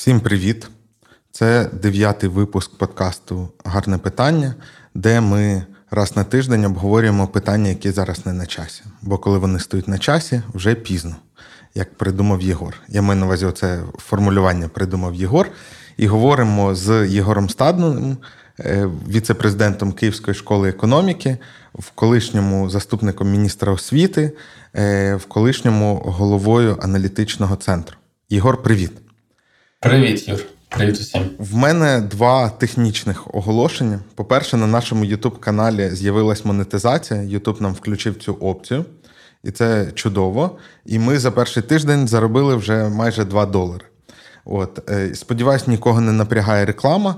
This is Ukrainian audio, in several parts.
Всім привіт! Це дев'ятий випуск подкасту Гарне питання, де ми раз на тиждень обговорюємо питання, які зараз не на часі. Бо коли вони стоять на часі, вже пізно, як придумав Єгор. Я маю на увазі це формулювання придумав Єгор. І говоримо з Єгором Стадним, е, віце-президентом Київської школи економіки, в колишньому заступником міністра освіти, е, в колишньому головою аналітичного центру. Єгор, привіт. Привіт, Юр. Привіт усім. В мене два технічних оголошення. По-перше, на нашому youtube каналі з'явилась монетизація. YouTube нам включив цю опцію, і це чудово. І ми за перший тиждень заробили вже майже 2 долари. От е, сподіваюсь, нікого не напрягає реклама,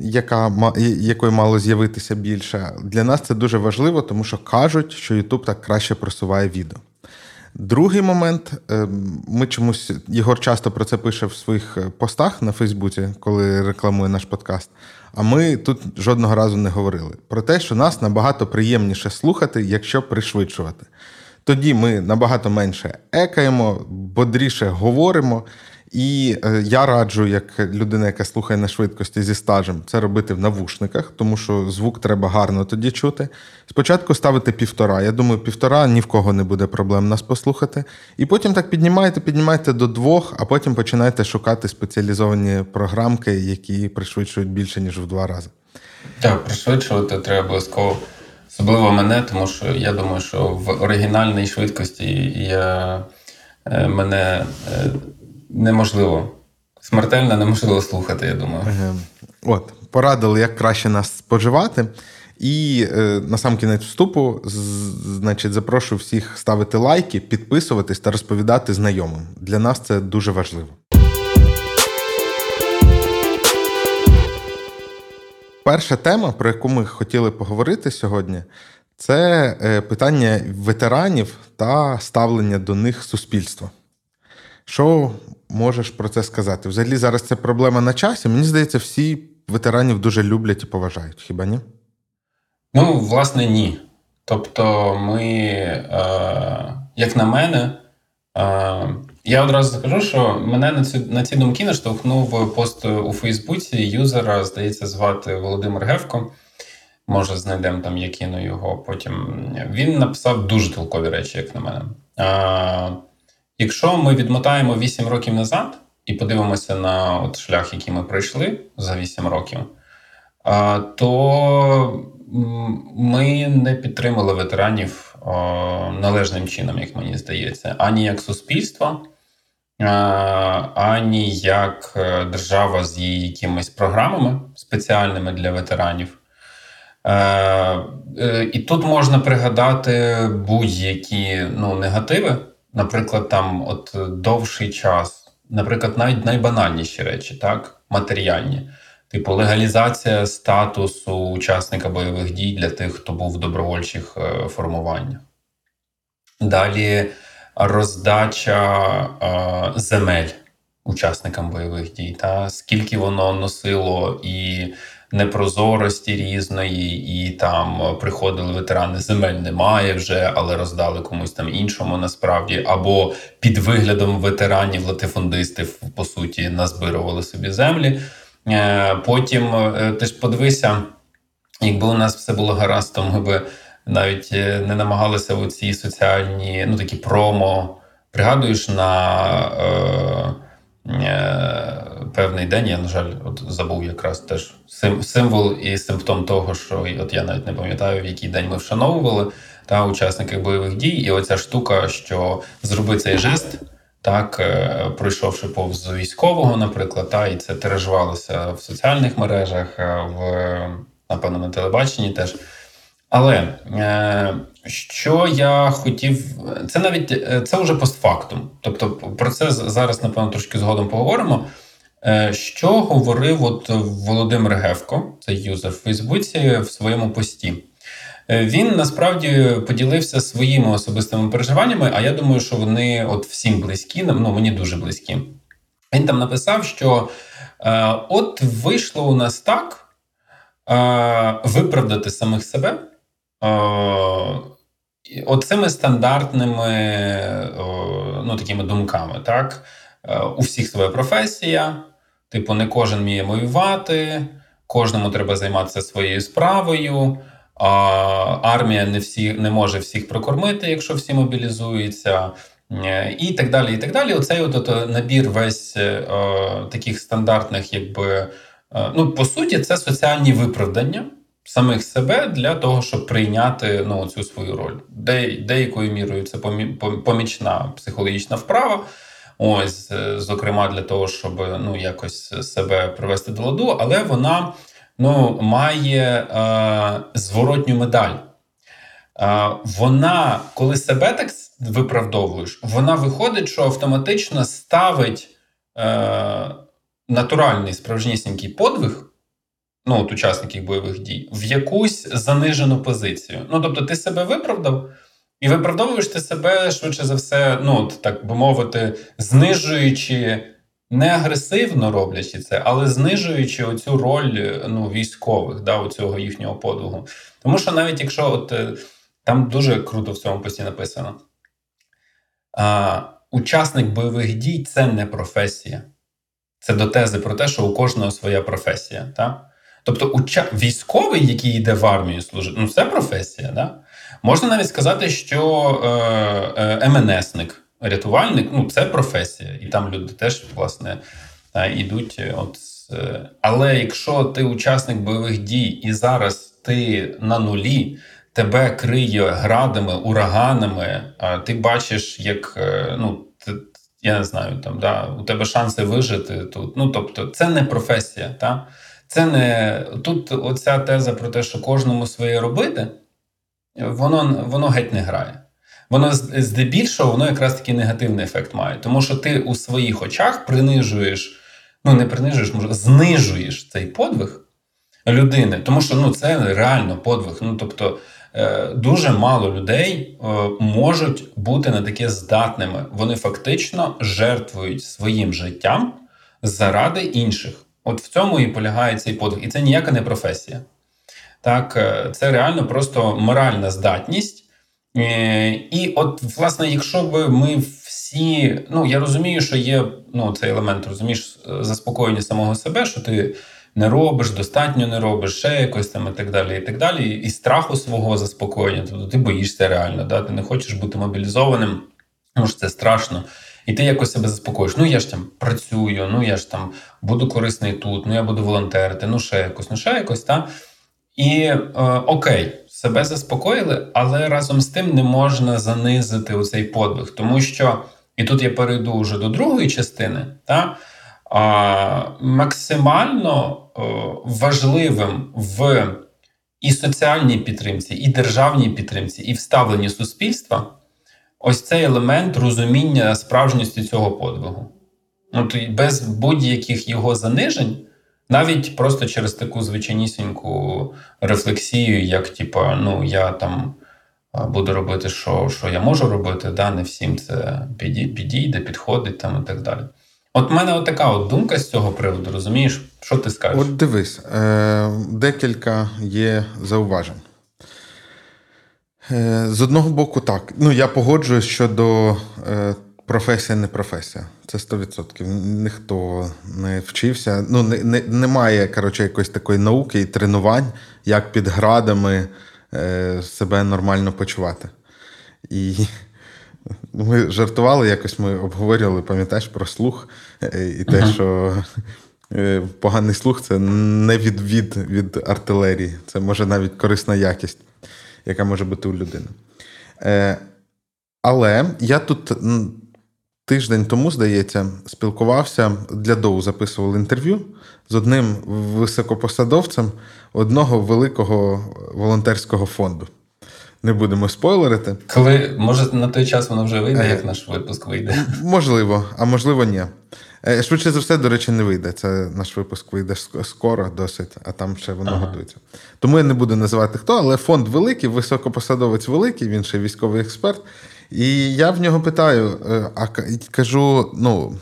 яка якої мало з'явитися більше. Для нас це дуже важливо, тому що кажуть, що YouTube так краще просуває відео. Другий момент, ем, ми чомусь Єгор часто про це пише в своїх е, постах на Фейсбуці, коли рекламує наш подкаст. А ми тут жодного разу не говорили про те, що нас набагато приємніше слухати, якщо пришвидшувати. Тоді ми набагато менше екаємо, бодріше говоримо. І е, я раджу, як людина, яка слухає на швидкості зі стажем, це робити в навушниках, тому що звук треба гарно тоді чути. Спочатку ставити півтора. Я думаю, півтора ні в кого не буде проблем нас послухати. І потім так піднімаєте, піднімаєте до двох, а потім починаєте шукати спеціалізовані програмки, які пришвидшують більше, ніж в два рази. Так, пришвидшувати треба обов'язково. Особливо мене, тому що я думаю, що в оригінальній швидкості я, е, мене е, неможливо. Смертельно неможливо слухати, я думаю. От, порадили, як краще нас споживати. І е, на сам кінець вступу, значить, запрошую всіх ставити лайки, підписуватись та розповідати знайомим. Для нас це дуже важливо. Перша тема, про яку ми хотіли поговорити сьогодні, це е, питання ветеранів та ставлення до них суспільства. Що можеш про це сказати? Взагалі, зараз це проблема на часі. Мені здається, всі ветеранів дуже люблять і поважають, хіба ні? Ну, власне, ні. Тобто, ми, е, як на мене, е, я одразу скажу, що мене на ці, на ці думки наштовхнув пост у Фейсбуці юзера, здається, звати Володимир Гевко. Може, знайдемо там, я кину його потім. Він написав дуже толкові речі, як на мене. Е, Якщо ми відмотаємо 8 років назад і подивимося на от шлях, який ми пройшли за 8 років, то ми не підтримали ветеранів належним чином, як мені здається, ані як суспільство, ані як е, держава з її якимись програмами спеціальними для ветеранів. Е, е, і тут можна пригадати будь-які ну, негативи наприклад, там от довший час, наприклад, навіть найбанальніші речі, так, матеріальні, типу легалізація статусу учасника бойових дій для тих, хто був в добровольчих е, формуваннях. Далі роздача е, земель учасникам бойових дій, та скільки воно носило і непрозорості різної, і там приходили ветерани, земель немає вже, але роздали комусь там іншому насправді, або під виглядом ветеранів латифундистів, по суті, назбирували собі землі. Е, потім е, ти ж подивися, якби у нас все було гаразд, то ми би навіть е, не намагалися у ці соціальні, ну такі промо. Пригадуєш на е, певний день. Я, на жаль, от забув якраз теж символ і симптом того, що от я навіть не пам'ятаю, в який день ми вшановували та учасників бойових дій. І оця штука, що зроби цей жест. Так, е, пройшовши повз військового, наприклад, та і це тиражувалося в соціальних мережах, е, в напевно на телебаченні теж. Але е, що я хотів, це навіть це вже постфактум. Тобто, про це зараз, напевно, трошки згодом поговоримо. Е, що говорив от Володимир Гевко, цей юзер в Фейсбуці, в своєму пості? Е, він насправді поділився своїми особистими переживаннями, а я думаю, що вони от всім близькі, ну мені дуже близькі. Він там написав, що е, от вийшло у нас так е, виправдати самих себе е, оцими стандартними е, ну, такими думками. так? Е, у всіх своя професія. Типу, не кожен вміє воювати, кожному треба займатися своєю справою. А армія не всі не може всіх прокормити, якщо всі мобілізуються, і так далі. І так далі. Оцей от, от набір весь е, таких стандартних, якби е, ну по суті, це соціальні виправдання самих себе для того, щоб прийняти ну, цю свою роль. Де, деякою мірою це помічна психологічна вправа. Ось, е, зокрема, для того, щоб ну якось себе привести до ладу, але вона ну, має е, зворотню медаль. Е, вона, коли себе так виправдовуєш, вона виходить, що автоматично ставить е, натуральний справжнісінький подвиг. Ну, от учасників бойових дій, в якусь занижену позицію. Ну, тобто, ти себе виправдав, і виправдовуєш ти себе швидше за все, ну, так би мовити, знижуючи не агресивно роблячи це, але знижуючи оцю роль ну, військових, да, цього їхнього подвигу. Тому що навіть якщо от е, там дуже круто в цьому пості написано, а, учасник бойових дій це не професія. Це до тези про те, що у кожного своя професія. Так? Тобто, уча... військовий, який йде в армію служити, ну це професія. Да? Можна навіть сказати, що е, е, МНСник рятувальник ну це професія, і там люди теж власне йдуть. Е, от е, але якщо ти учасник бойових дій і зараз ти на нулі, тебе криє градами, ураганами, а ти бачиш, як е, ну ти. Я не знаю, там да у тебе шанси вижити тут. Ну тобто, це не професія. Та? Це не тут. Оця теза про те, що кожному своє робити, воно воно геть не грає воно здебільшого воно якраз такий негативний ефект має. Тому що ти у своїх очах принижуєш, ну не принижуєш, може, знижуєш цей подвиг людини, тому що ну це реально подвиг. Ну тобто е, дуже мало людей е, можуть бути на таке здатними. Вони фактично жертвують своїм життям заради інших. От в цьому і полягає цей подвиг. І це ніяка не професія. Так, е, це реально просто моральна здатність Е, і от, власне, якщо б ми всі, ну я розумію, що є ну, цей елемент, розумієш, заспокоєння самого себе, що ти не робиш, достатньо не робиш, ще якось там і так далі. І так далі. І страху свого заспокоєння, тобто ти боїшся реально, да? ти не хочеш бути мобілізованим, тому що це страшно. І ти якось себе заспокоїш. Ну я ж там працюю, ну я ж там буду корисний тут, ну я буду волонтерити, ну ще якось, ну ще якось. Та? І е, окей, себе заспокоїли, але разом з тим не можна занизити у цей подвиг, тому що і тут я перейду вже до другої частини, та, а, максимально о, важливим в і соціальній підтримці, і державній підтримці, і вставленні суспільства ось цей елемент розуміння справжністі цього подвигу. Ну, без будь-яких його занижень. Навіть просто через таку звичайнісіньку рефлексію, як типа, ну я там буду робити, що що я можу робити, да, не всім це підійде, підходить там і так далі. От в мене така от думка з цього приводу, розумієш, що ти скажеш? От дивись, е, декілька є зауважень. Е, З одного боку, так. Ну, я погоджуюсь щодо е, професія не професія. Це 100%. Ніхто не вчився. Ну, не, не, Немає коротше, якоїсь такої науки і тренувань, як під градами е, себе нормально почувати. І ми жартували, якось ми обговорювали, пам'ятаєш, про слух е, і те, uh-huh. що е, поганий слух це не відвід від артилерії. Це може навіть корисна якість, яка може бути у людини. Е, але я тут тиждень тому, здається, спілкувався для доу записували інтерв'ю з одним високопосадовцем одного великого волонтерського фонду. Не будемо спойлерити. Коли може на той час воно вже вийде, е, як наш випуск вийде? Можливо, а можливо, ні. Е, швидше за все, до речі, не вийде. Це наш випуск вийде скоро, досить, а там ще воно ага. готується. Тому я не буду називати хто, але фонд великий, високопосадовець великий, він ще військовий експерт. І я в нього питаю, е, а кажу: ну,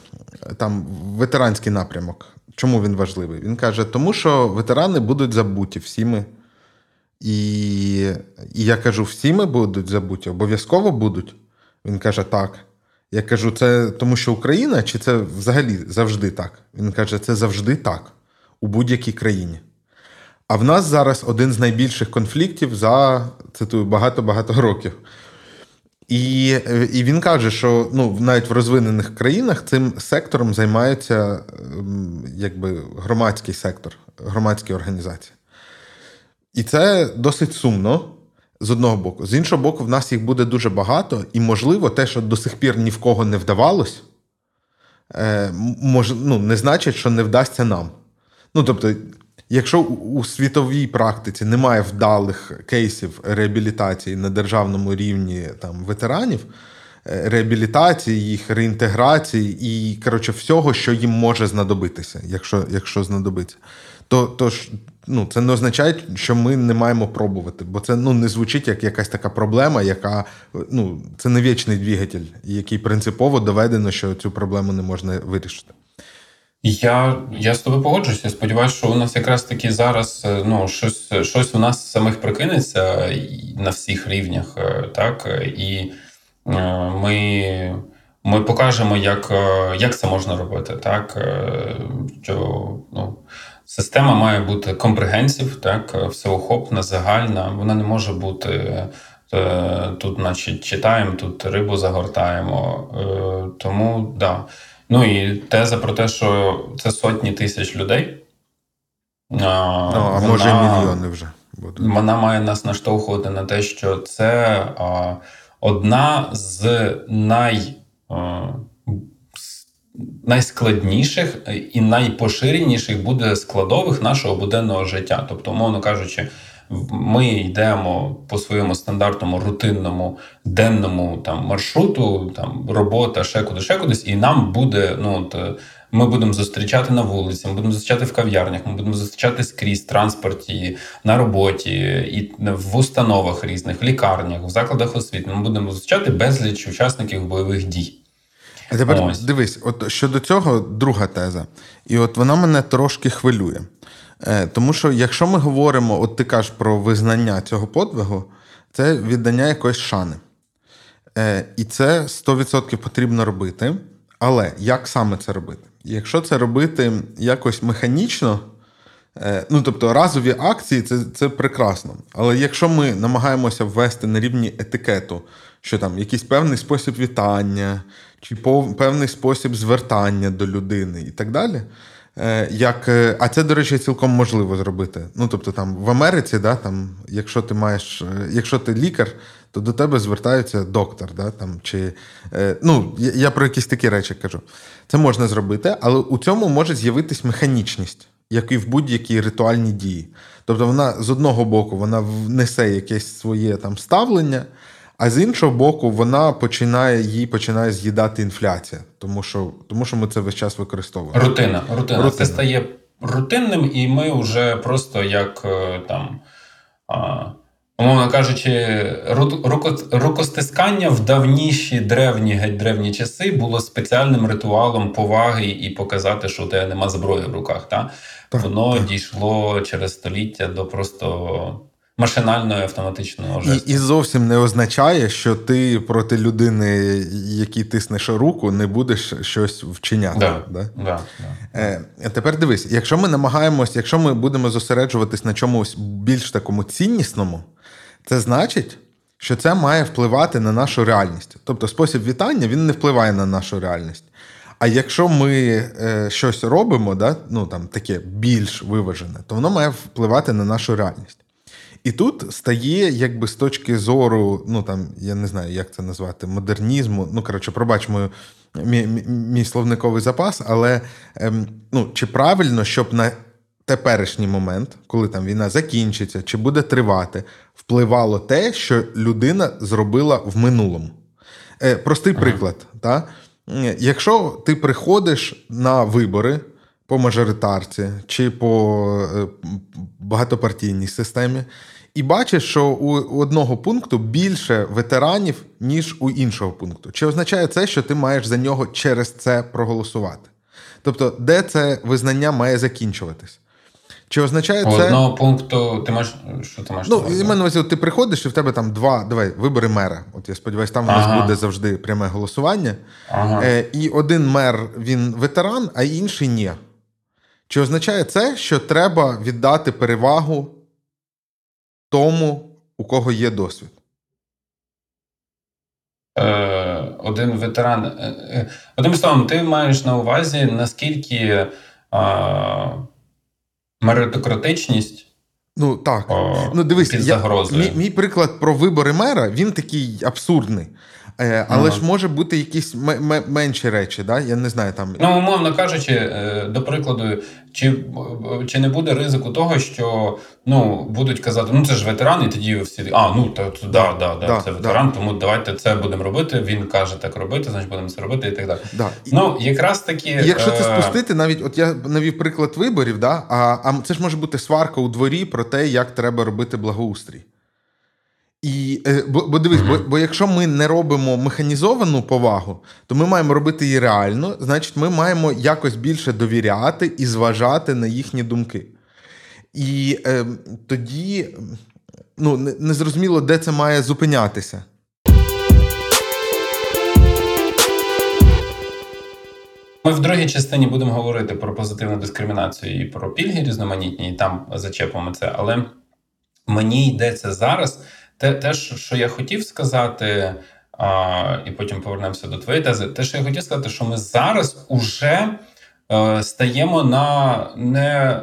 там ветеранський напрямок. Чому він важливий? Він каже, тому що ветерани будуть забуті всі ми. І і я кажу, всі ми будуть забуті, обов'язково будуть. Він каже, так. Я кажу, це тому, що Україна, чи це взагалі завжди так? Він каже, це завжди так у будь-якій країні. А в нас зараз один з найбільших конфліктів за цитую багато-багато років. І і він каже, що ну, навіть в розвинених країнах цим сектором займається ем, якби громадський сектор, громадські організації. І це досить сумно з одного боку. З іншого боку, в нас їх буде дуже багато, і, можливо, те, що до сих пір ні в кого не вдавалось, е, мож, ну, не значить, що не вдасться нам. Ну, тобто, якщо у світовій практиці немає вдалих кейсів реабілітації на державному рівні там, ветеранів, е, реабілітації, їх реінтеграції і коротше, всього, що їм може знадобитися, якщо якщо знадобиться, то то ж, ну, це не означає, що ми не маємо пробувати, бо це ну, не звучить як якась така проблема, яка ну, це не вічний двигатель, який принципово доведено, що цю проблему не можна вирішити. Я я з тобою погоджуюся. Сподіваюся, що у нас якраз таки зараз ну, щось щось у нас самих прикинеться на всіх рівнях, так і ми ми покажемо, як як це можна робити. так, що ну, Система має бути компрегенсів, так, всеохопна, загальна. Вона не може бути тут, значить, читаємо, тут рибу загортаємо. Тому да. Ну і теза про те, що це сотні тисяч людей. А, а вона, може мільйони вже будуть. Вона має нас наштовхувати на те, що це а, одна з най, а, найскладніших і найпоширеніших буде складових нашого буденного життя. Тобто, умовно кажучи, ми йдемо по своєму стандартному рутинному денному там маршруту, там робота, ще куди, ще кудись, і нам буде ну от, ми будемо зустрічати на вулиці, ми будемо зустрічати в кав'ярнях, ми будемо зустрічати скрізь в транспорті, на роботі, і в установах різних, в лікарнях, в закладах освіти. Ми будемо зустрічати безліч учасників бойових дій. А тепер Ось. дивись, от щодо цього друга теза, і от вона мене трошки хвилює. Е, тому що, якщо ми говоримо, от ти кажеш про визнання цього подвигу, це віддання якоїсь шани. Е, і це 100% потрібно робити. Але як саме це робити? Якщо це робити якось механічно, е, ну тобто разові акції це це прекрасно. Але якщо ми намагаємося ввести на рівні етикету, що там якийсь певний спосіб вітання, чи певний спосіб звертання до людини і так далі. Е, як, е, А це, до речі, цілком можливо зробити. Ну, тобто, там в Америці, да, там, якщо ти маєш, е, якщо ти лікар, то до тебе звертається доктор. Да, там, чи, ну, Я про якісь такі речі кажу. Це можна зробити, але у цьому може з'явитись механічність, як і в будь-якій ритуальній дії. Тобто, вона з одного боку вона внесе якесь своє там ставлення. А з іншого боку, вона починає її починає з'їдати інфляція, тому що тому що ми це весь час використовуємо. Рутина. Рутина. Рутина. Це стає рутинним, і ми вже просто як е, там. А, Умовно кажучи, рукостискання в давніші древні геть древні часи було спеціальним ритуалом поваги і показати, що у тебе нема зброї в руках. Та? Так, Воно так. дійшло через століття до просто машинальної автоматичного жесту. І, і зовсім не означає, що ти проти людини, якій тиснеш руку, не будеш щось вчиняти. Да, да? Да, да. Е, Тепер дивись, якщо ми намагаємось, якщо ми будемо зосереджуватись на чомусь більш такому ціннісному, це значить. Що це має впливати на нашу реальність. Тобто спосіб вітання він не впливає на нашу реальність. А якщо ми е, щось робимо, да, ну там таке більш виважене, то воно має впливати на нашу реальність. І тут стає, якби з точки зору, ну там, я не знаю, як це назвати, модернізму. Ну, коротше, пробач мою, мій, мій словниковий запас, але ем, ну, чи правильно, щоб на теперішній момент, коли там війна закінчиться, чи буде тривати, впливало те, що людина зробила в минулому. Е, Простий ага. приклад. Та? Якщо ти приходиш на вибори по мажоритарці чи по е, багатопартійній системі, і бачиш, що у одного пункту більше ветеранів, ніж у іншого пункту. Чи означає це, що ти маєш за нього через це проголосувати? Тобто, де це визнання має закінчуватись? Чи означає По це. одного пункту ти маєш. Що ти маєш? Ну, і мене увазі, ти приходиш, і в тебе там два давай, вибори мера. От я сподіваюся, там у нас буде завжди пряме голосування. Ага. Е, і один мер він ветеран, а інший ні. Чи означає це, що треба віддати перевагу тому, у кого є досвід? Е, один ветеран. е, е, Одним словом, ти маєш на увазі, наскільки а, меритократичність Ну так. о, Ну, дивись, я, мій, мій приклад про вибори мера він такий абсурдний. Е, але Ага. ж може бути якісь м- м- менші речі, да? я не знаю там. Ну, умовно кажучи, е, до прикладу, чи, чи не буде ризику того, що ну, будуть казати, ну це ж ветеран, і тоді всі, а, ну то, то да, да, да, Да, це ветеран, тому давайте це будемо робити. Він каже так робити, значить будемо це робити і так далі. Да. Ну, якраз таки. Якщо це е, спустити, навіть от я навів приклад виборів, да, а, а це ж може бути сварка у дворі про те, як треба робити благоустрій. І, е, бо, бо дивись, бо, бо якщо ми не робимо механізовану повагу, то ми маємо робити її реально, значить, ми маємо якось більше довіряти і зважати на їхні думки. І е, тоді ну, не, не зрозуміло, де це має зупинятися. Ми в другій частині будемо говорити про позитивну дискримінацію і про пільги різноманітні, і там зачепимо це. Але мені йдеться зараз те, те що я хотів сказати, а, і потім повернемося до твоєї тези. Те, що я хотів сказати, що ми зараз уже е, стаємо на не,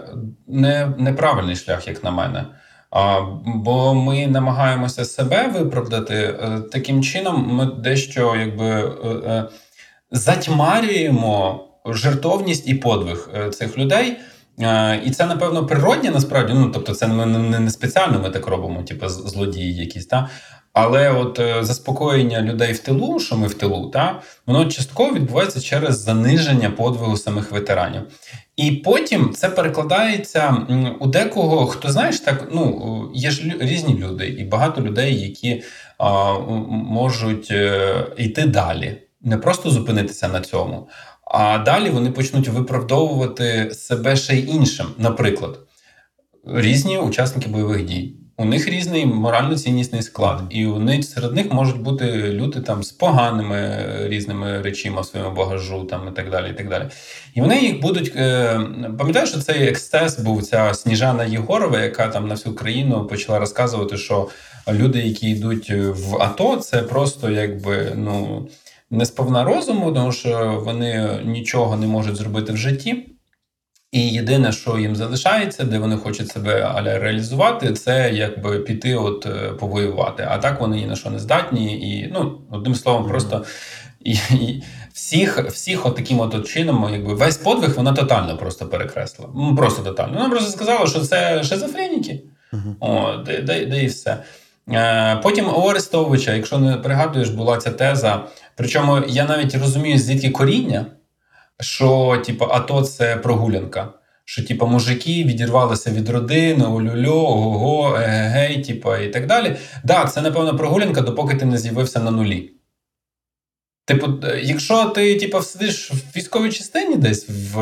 не, неправильний шлях, як на мене. А, бо ми намагаємося себе виправдати е, таким чином, ми дещо якби. е, е, затьмарюємо жертовність і подвиг цих людей. Е, І це, напевно, природні насправді. Ну, тобто, це не, не, не спеціально ми так робимо, типу злодії якісь. Та? Але от е, заспокоєння людей в тилу, що ми в тилу, та, воно частково відбувається через заниження подвигу самих ветеранів. І потім це перекладається у декого, хто знаєш, так ну є ж різні люди, і багато людей, які а, можуть е, йти далі, не просто зупинитися на цьому. А далі вони почнуть виправдовувати себе ще й іншим. Наприклад, різні учасники бойових дій. У них різний морально-ціннісний склад, і у серед них можуть бути люди там з поганими е, різними речима в своєму багажу, там і так далі. І так далі. І вони їх будуть. Е, пам'ятаєш, що цей екстес був ця Сніжана Єгорова, яка там на всю країну почала розказувати, що люди, які йдуть в АТО, це просто якби ну не сповна розуму, тому що вони нічого не можуть зробити в житті. І єдине, що їм залишається, де вони хочуть себе аля реалізувати, це якби піти, от е, повоювати. А так вони ні на що не здатні. І ну одним словом, Мгм. просто і, і всіх, всіх от таким от чином, якби весь подвиг вона тотально просто перекреслила. Ну просто тотально. Вона просто сказала, що це шизофреніки. Мгм. О, де, де, де і все. Е, Потім у Арестовича, якщо не пригадуєш, була ця теза. Причому я навіть розумію, звідки коріння, що типу, АТО це прогулянка. Що, типу, мужики відірвалися від родини, олюльо, ого, егегей, типу, і так далі. Да, це, напевно, прогулянка, допоки ти не з'явився на нулі. Типу, е, якщо ти типу, сидиш в військовій частині десь в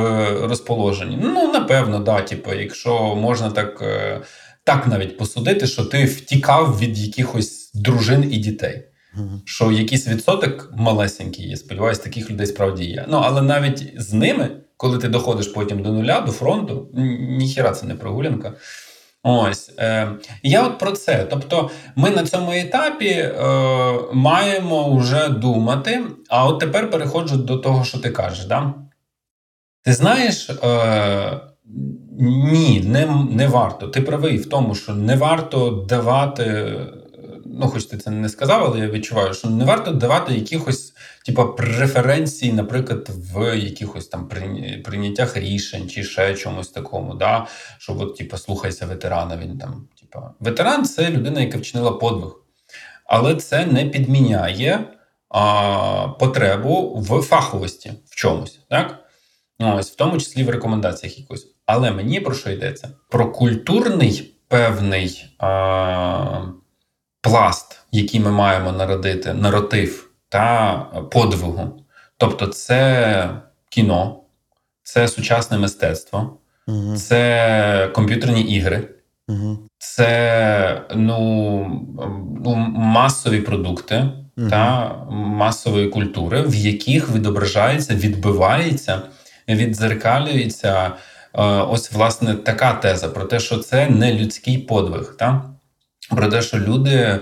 розположенні, ну напевно, да, типу, якщо можна так, е, так навіть посудити, що ти втікав від якихось дружин і дітей. Мгм. Що якийсь відсоток малесенький є. Сподіваюсь, таких людей справді є. Ну але навіть з ними, коли ти доходиш потім до нуля, до фронту, ні- ніхіра це не прогулянка. Ось е, я от про це. Тобто, ми на цьому етапі е, маємо вже думати. А от тепер переходжу до того, що ти кажеш. Да? Ти знаєш, е, ні, не, не варто. Ти правий в тому, що не варто давати. Ну, хоч ти це не сказав, але я відчуваю, що не варто давати якихось типа преференцій, наприклад, в якихось там прийняттях рішень чи ще чомусь такому. Да? Що от, типа, слухайся ветерана. Він там, типа, ветеран це людина, яка вчинила подвиг. Але це не підміняє а, потребу в фаховості в чомусь, так? Ось, в тому числі в рекомендаціях якось. Але мені про що йдеться? Про культурний певний а, пласт, який ми маємо народити, наратив та подвигу. Тобто, це кіно, це сучасне мистецтво, Угу. це комп'ютерні ігри, Угу. це ну, ну, масові продукти Мгм. та масової культури, в яких відображається, відбивається, віддзеркалюється е, ось власне така теза про те, що це не людський подвиг, та? про те, що люди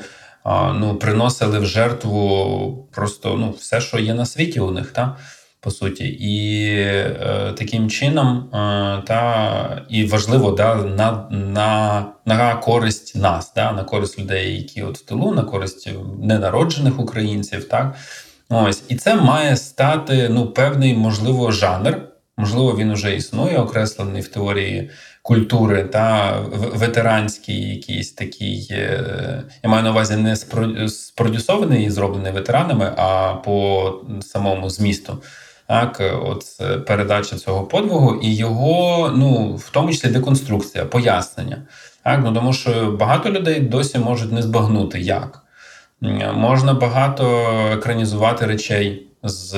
ну, приносили в жертву просто ну, все, що є на світі у них, та? по суті. І е, таким чином, е, та, і важливо да, на, на, на користь нас, да, на користь людей, які от в тилу, на користь ненароджених українців. Так? Ось, І це має стати ну, певний, можливо, жанр. Можливо, він вже існує, окреслений в теорії культури та ветеранський якийсь такий. е, Я маю на увазі не спродюсований і зроблений ветеранами, а по самому змісту. Так, от е, передача цього подвигу і його, ну, в тому числі деконструкція, пояснення. Так, ну тому що багато людей досі можуть не збагнути як. Можна багато екранізувати речей з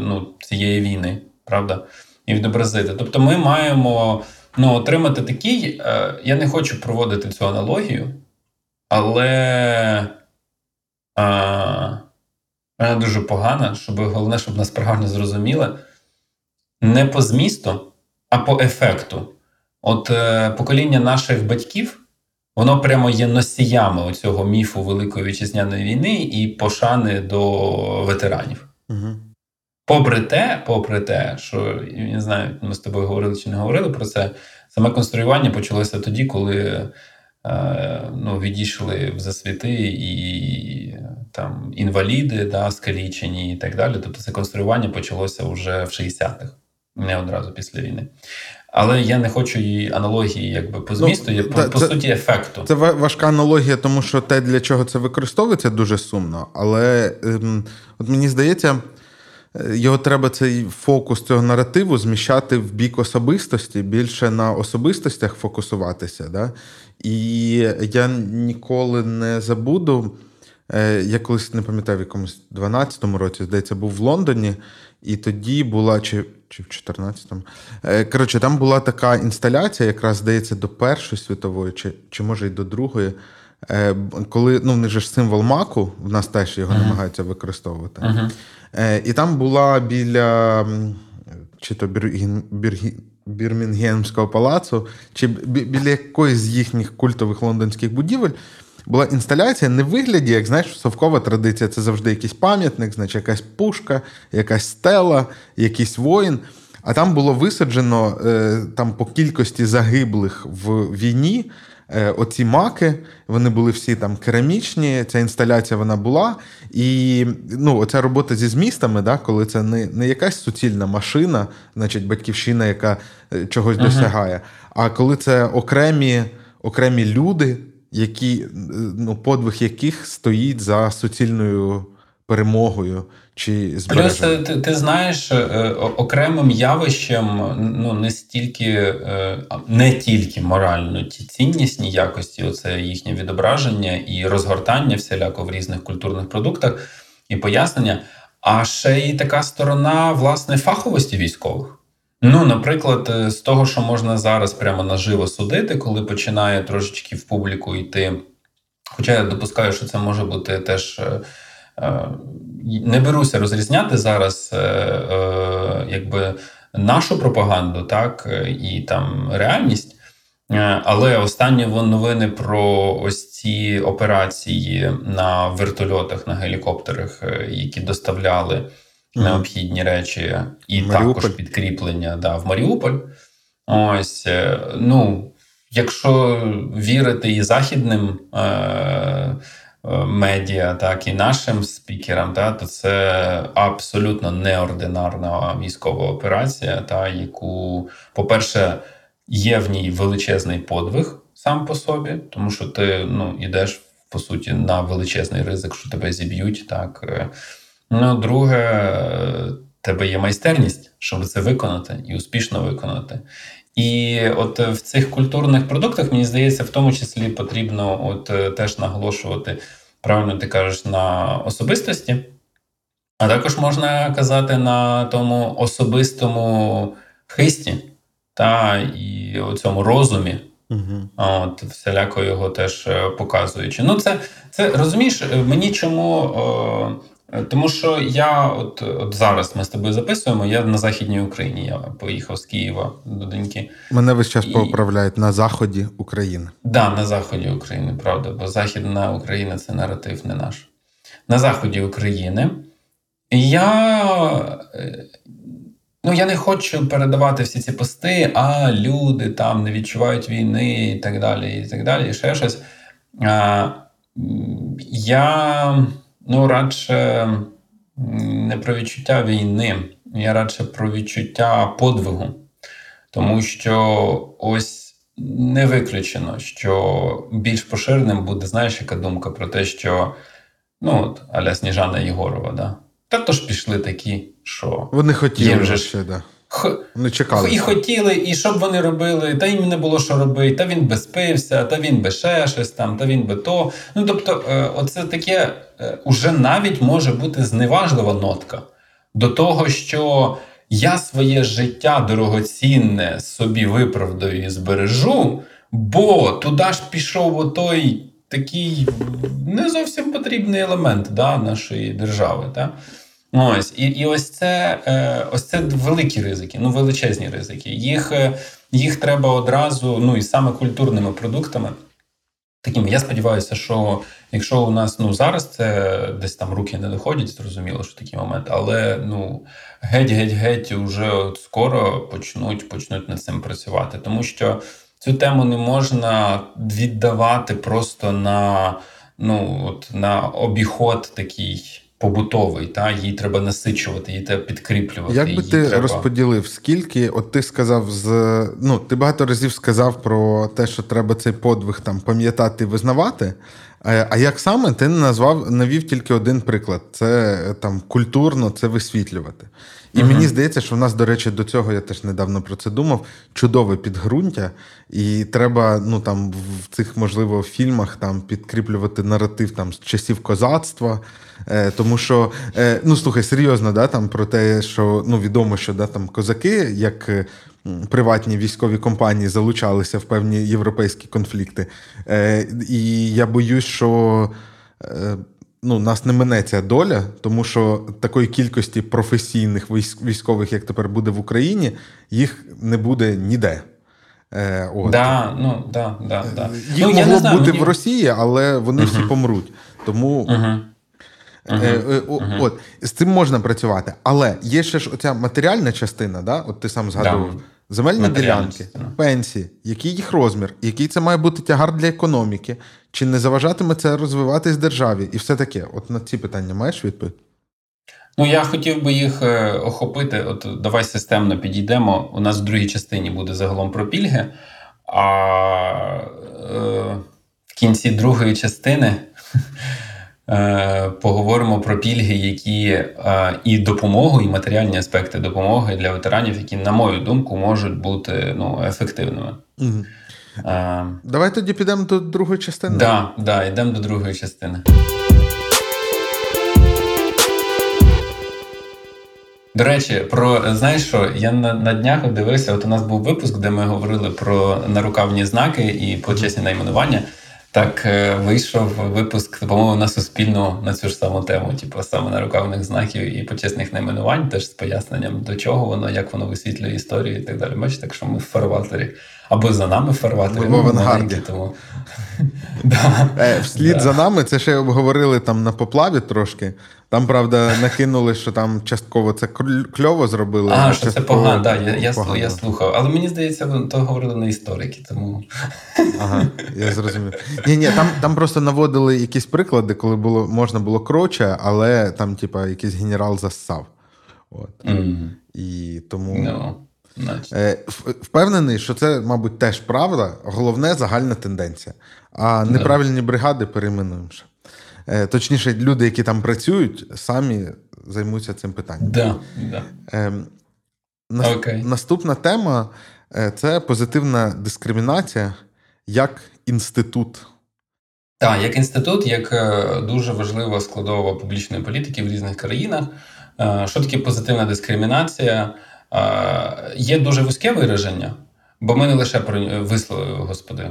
ну, цієї війни, правда? І відобразити. Тобто, ми маємо ну, отримати такий. Е, я не хочу проводити цю аналогію, але е, вона дуже погана, щоб головне, щоб нас правильно зрозуміли. Не по змісту, а по ефекту. От е, покоління наших батьків, воно прямо є носіями оцього міфу Великої вітчизняної війни і пошани до ветеранів. Угу. Попри те, попри те, що я не знаю, ми з тобою говорили чи не говорили про це. Саме конструювання почалося тоді, коли е, ну, відійшли в засвіти і там інваліди, да, скалічені і так далі. Тобто це конструювання почалося вже в 60-х, не одразу після війни. Але я не хочу її аналогії якби по змісту, Ну, я по, це- суті ефекту. Це важка аналогія, тому що те, для чого це використовується, дуже сумно. Але ем, от мені здається, його треба цей фокус цього наративу зміщати в бік особистості, більше на особистостях фокусуватися. Да? І я ніколи не забуду. е, Я колись не пам'ятаю, в якомусь 12-му році, здається, був в Лондоні, і тоді була, чи, чи в 14-му. Е, Коротше, там була така інсталяція, якраз здається, до Першої світової, чи, чи може й до Другої. Е, Коли ну, в них же ж символ маку, в нас теж його намагаються використовувати. Е, І там була біля чи то Біргін, Біргі, Бірмінгемського палацу, чи біля якоїсь з їхніх культових лондонських будівель. Була інсталяція не в вигляді, як знаєш, совкова традиція. Це завжди якийсь пам'ятник, значить, якась пушка, якась стела, якийсь воїн. А там було висаджено е, там по кількості загиблих в війні. Е, Оці маки, вони були всі там керамічні. Ця інсталяція вона була. І ну, оця робота зі змістами, да, коли це не, не якась суцільна машина, значить батьківщина, яка е, чогось Мгм. досягає, а коли це окремі, окремі люди, які, е, ну, подвиг яких стоїть за суцільною перемогою чи Плюс е, ти, ти знаєш, е, окремим явищем ну не стільки, е, не тільки морально ті ціннісні якості, оце їхнє відображення і розгортання всіляко в різних культурних продуктах і пояснення, а ще й така сторона власне фаховості військових. Ну, наприклад, е, з того, що можна зараз прямо наживо судити, коли починає трошечки в публіку йти. Хоча я допускаю, що це може бути теж. Е, Не беруся розрізняти зараз е, е, якби нашу пропаганду, так, і там реальність. Але останні новини про ось ці операції на вертольотах, на гелікоптерах, які доставляли необхідні речі, і Маріуполь. також підкріплення да, в Маріуполь. Ось, ну, якщо вірити і західним е, медіа, так і нашим спікерам, та, то це абсолютно неординарна військова операція, та, яку, по-перше, є в ній величезний подвиг сам по собі, тому що ти ну, йдеш по суті на величезний ризик, що тебе зіб'ють. Так. е. Ну, друге, е, тебе є майстерність, щоб це виконати і успішно виконати. І от е, в цих культурних продуктах, мені здається, в тому числі потрібно от е, теж наголошувати, правильно ти кажеш, на особистості, а також можна казати на тому особистому хисті, та і у цьому розумі. Угу. От, всіляко його теж е, показуючи. Ну, це, це розумієш, мені чому. Е, тому що я от от зараз ми з тобою записуємо, я на Західній Україні. Я поїхав з Києва до доньки. Мене весь час І- поправляють на заході України. Да, на заході України, правда, бо Західна Україна це наратив не наш. На заході України. Я, е, ну, я не хочу передавати всі ці пости, а люди там не відчувають війни і так далі, і так далі, і ще щось. А, я ну, радше не про відчуття війни, я радше про відчуття подвигу. Тому що ось не виключено, що більш поширеним буде, знаєш, яка думка про те, що ну, от, аля Сніжана Єгорова, да? Та то ж пішли такі, що Вони хотіли Їм же ще, да. Вони чекали. і хотіли, і що б вони робили, та їм не було що робити, та він би спився, та він би ще щось там, та він би то. Ну тобто, е, оце таке е, уже навіть може бути зневажлива нотка до того, що я своє життя дорогоцінне собі виправдаю і збережу, бо туди ж пішов отой такий не зовсім потрібний елемент да, нашої держави. Да? Ось і, і ось це е, ось це великі ризики, ну величезні ризики. Їх, е, їх треба одразу, ну і саме культурними продуктами. Такими, я сподіваюся, що якщо у нас ну зараз це десь там руки не доходять, зрозуміло, що такий момент, але ну геть-геть-геть уже от скоро почнуть почнуть над цим працювати, тому що цю тему не можна віддавати просто на ну от на обіход такий побутовий. Та її треба насичувати, її треба підкріплювати. Як би її ти треба... розподілив, скільки, от ти сказав з ну, ти багато разів сказав про те, що треба цей подвиг там пам'ятати, визнавати. А як саме ти назвав, навів тільки один приклад: це там культурно це висвітлювати. І Мгм. мені здається, що в нас, до речі, до цього я теж недавно про це думав. Чудове підґрунтя, і треба ну там в цих можливо фільмах там підкріплювати наратив там з часів козацтва. Е, тому що, е, ну слухай, серйозно, да, там про те, що ну відомо, що да, там козаки, як е, приватні військові компанії, залучалися в певні європейські конфлікти. Е, і я боюсь, що. Е, Ну, нас не мине ця доля, тому що такої кількості професійних військових, як тепер буде в Україні, їх не буде ніде. Е, от. Да, ну, да, да, да. Їх ну, я могло не б знаю, бути мені... в Росії, але вони всі помруть. Тому Угу. Е, е, От з цим можна працювати, але є ще ж оця матеріальна частина, да? от ти сам згадував. Да. Земельні ділянки, пенсії, який їх розмір, який це має бути тягар для економіки, чи не заважатиме це розвиватись державі, і все таке. От на ці питання маєш відповідь? Ну, я хотів би їх е, охопити. От давай системно підійдемо. У нас в другій частині буде загалом про пільги, а е, в кінці другої частини поговоримо про пільги, які е, і допомогу, і матеріальні аспекти допомоги для ветеранів, які, на мою думку, можуть бути ну, ефективними. Угу. Е, Давай тоді підемо до другої частини. да, да, йдемо до другої частини. До речі, про знаєш що, я на, на днях дивився, от у нас був випуск, де ми говорили про нарукавні знаки і почесні найменування. Так е, вийшов випуск, по-моєму, на суспільну на цю ж саму тему, типу саме на рукавних знаків і почесних найменувань, теж з поясненням, до чого воно, як воно висвітлює історію і так далі. Бачите, так що ми в фарватері. Або за нами в фарватері. В ну, авангарді. Тому... Да. Е, вслід Да. за нами, це ще обговорили там на поплаві трошки. Там, правда, накинули, що там частково це кльово зробили. А, що це погано, да, я, я, погано. я слухав. Але мені здається, то говорили не історики, тому. Ага, я зрозумів. Ні, ні, там, там просто наводили якісь приклади, коли було можна було кроче, але там, типа, якийсь генерал зассав. От. М, І тому Ну, е, в- впевнений, що це, мабуть, теж правда. Головне загальна тенденція. А неправильні бригади перейменуємо ще. Е, Точніше, люди, які там працюють, самі займуться цим питанням. Да, да. Нас- Окей. Наступна тема е, це позитивна дискримінація як інститут. Так, як інститут, як е, дуже важлива складова публічної політики в різних країнах. Е, Що таке позитивна дискримінація? Е, Є дуже вузьке вираження, Бо ми не лише про вислови, господи,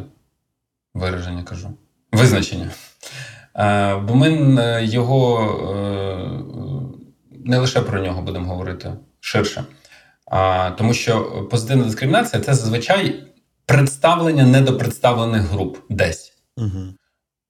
вираження кажу, визначення. Е, Бо ми е, його е, не лише про нього будемо говорити ширше. Тому що позитивна дискримінація це зазвичай представлення недопредставлених груп десь. Угу.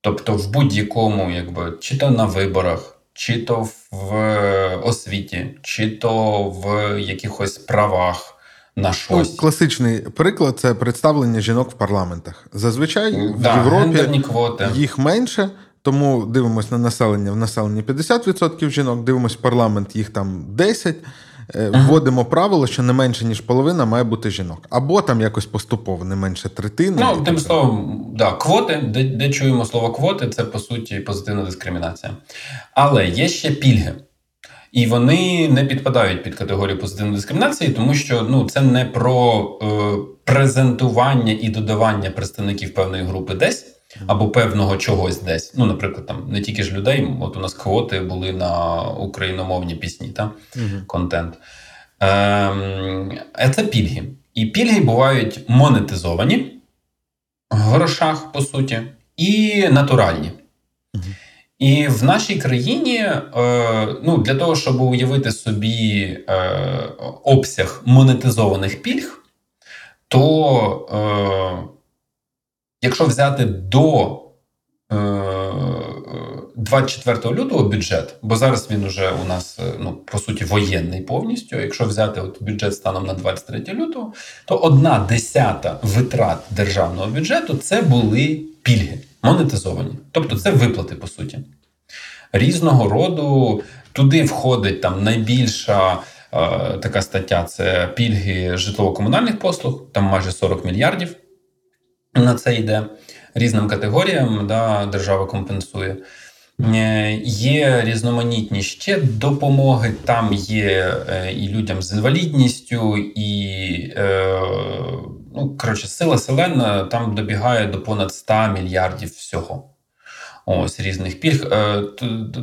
Тобто в будь-якому, якби, чи то на виборах, чи то в е, освіті, чи то в якихось правах на Ну, класичний приклад це представлення жінок в парламентах. Зазвичай в Європі квоти. їх менше, тому дивимось на населення. В населенні 50% жінок, дивимось парламент, їх там 10%. Е, Вводимо правило, що не менше, ніж половина має бути жінок. Або там якось поступово, не менше третини. Ну, тим словом, да, квоти, де, де чуємо слово квоти, це по суті позитивна дискримінація. Але є ще пільги. І вони не підпадають під категорію позитивної дискримінації, тому що ну, це не про е, презентування і додавання представників певної групи десь або певного чогось десь. Ну, наприклад, там не тільки ж людей, от у нас квоти були на україномовні пісні, та? Мгм. контент. Ем, це пільги. І пільги бувають монетизовані в грошах, по суті, і натуральні. І в нашій країні, е, ну, для того, щоб уявити собі е, обсяг монетизованих пільг, то е, якщо взяти до е, 24 лютого бюджет, бо зараз він уже у нас е, ну по суті воєнний повністю. Якщо взяти от бюджет станом на 23 лютого, то одна десята витрат державного бюджету це були пільги монетизовані, тобто це виплати по суті різного роду. Туди входить там найбільша е, така стаття це пільги житлово-комунальних послуг, там майже 40 мільярдів на це йде різним категоріям, да, держава компенсує. Е, Є різноманітні ще допомоги. Там є е, і людям з інвалідністю, і е, ну, коротше, сила селена там добігає до понад 100 мільярдів всього. Ось різних пільг.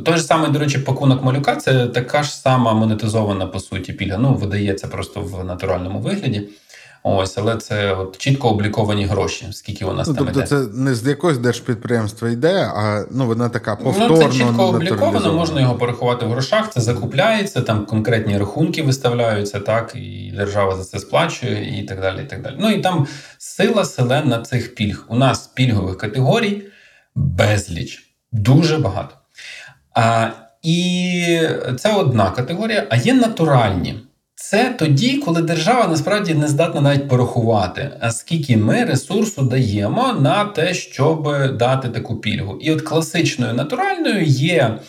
Той же самий, до речі, пакунок малюка це така ж сама монетизована по суті пільга. Ну, видається просто в натуральному вигляді. Ось, але це от чітко обліковані гроші, скільки у нас Ну, там тобто іде. це не з якогось держпідприємства йде, а ну, вона така повторно. Ну, це чітко обліковано, можна його порахувати в грошах, це закупляється, там конкретні рахунки виставляються, так, і держава за це сплачує, і так далі. І так далі. Ну і там сила селена цих пільг. У нас пільгових категорій безліч, дуже багато. А, і це одна категорія, а є натуральні. Це тоді, коли держава насправді не здатна навіть порахувати, а скільки ми ресурсу даємо на те, щоб дати таку пільгу. І от класичною натуральною є,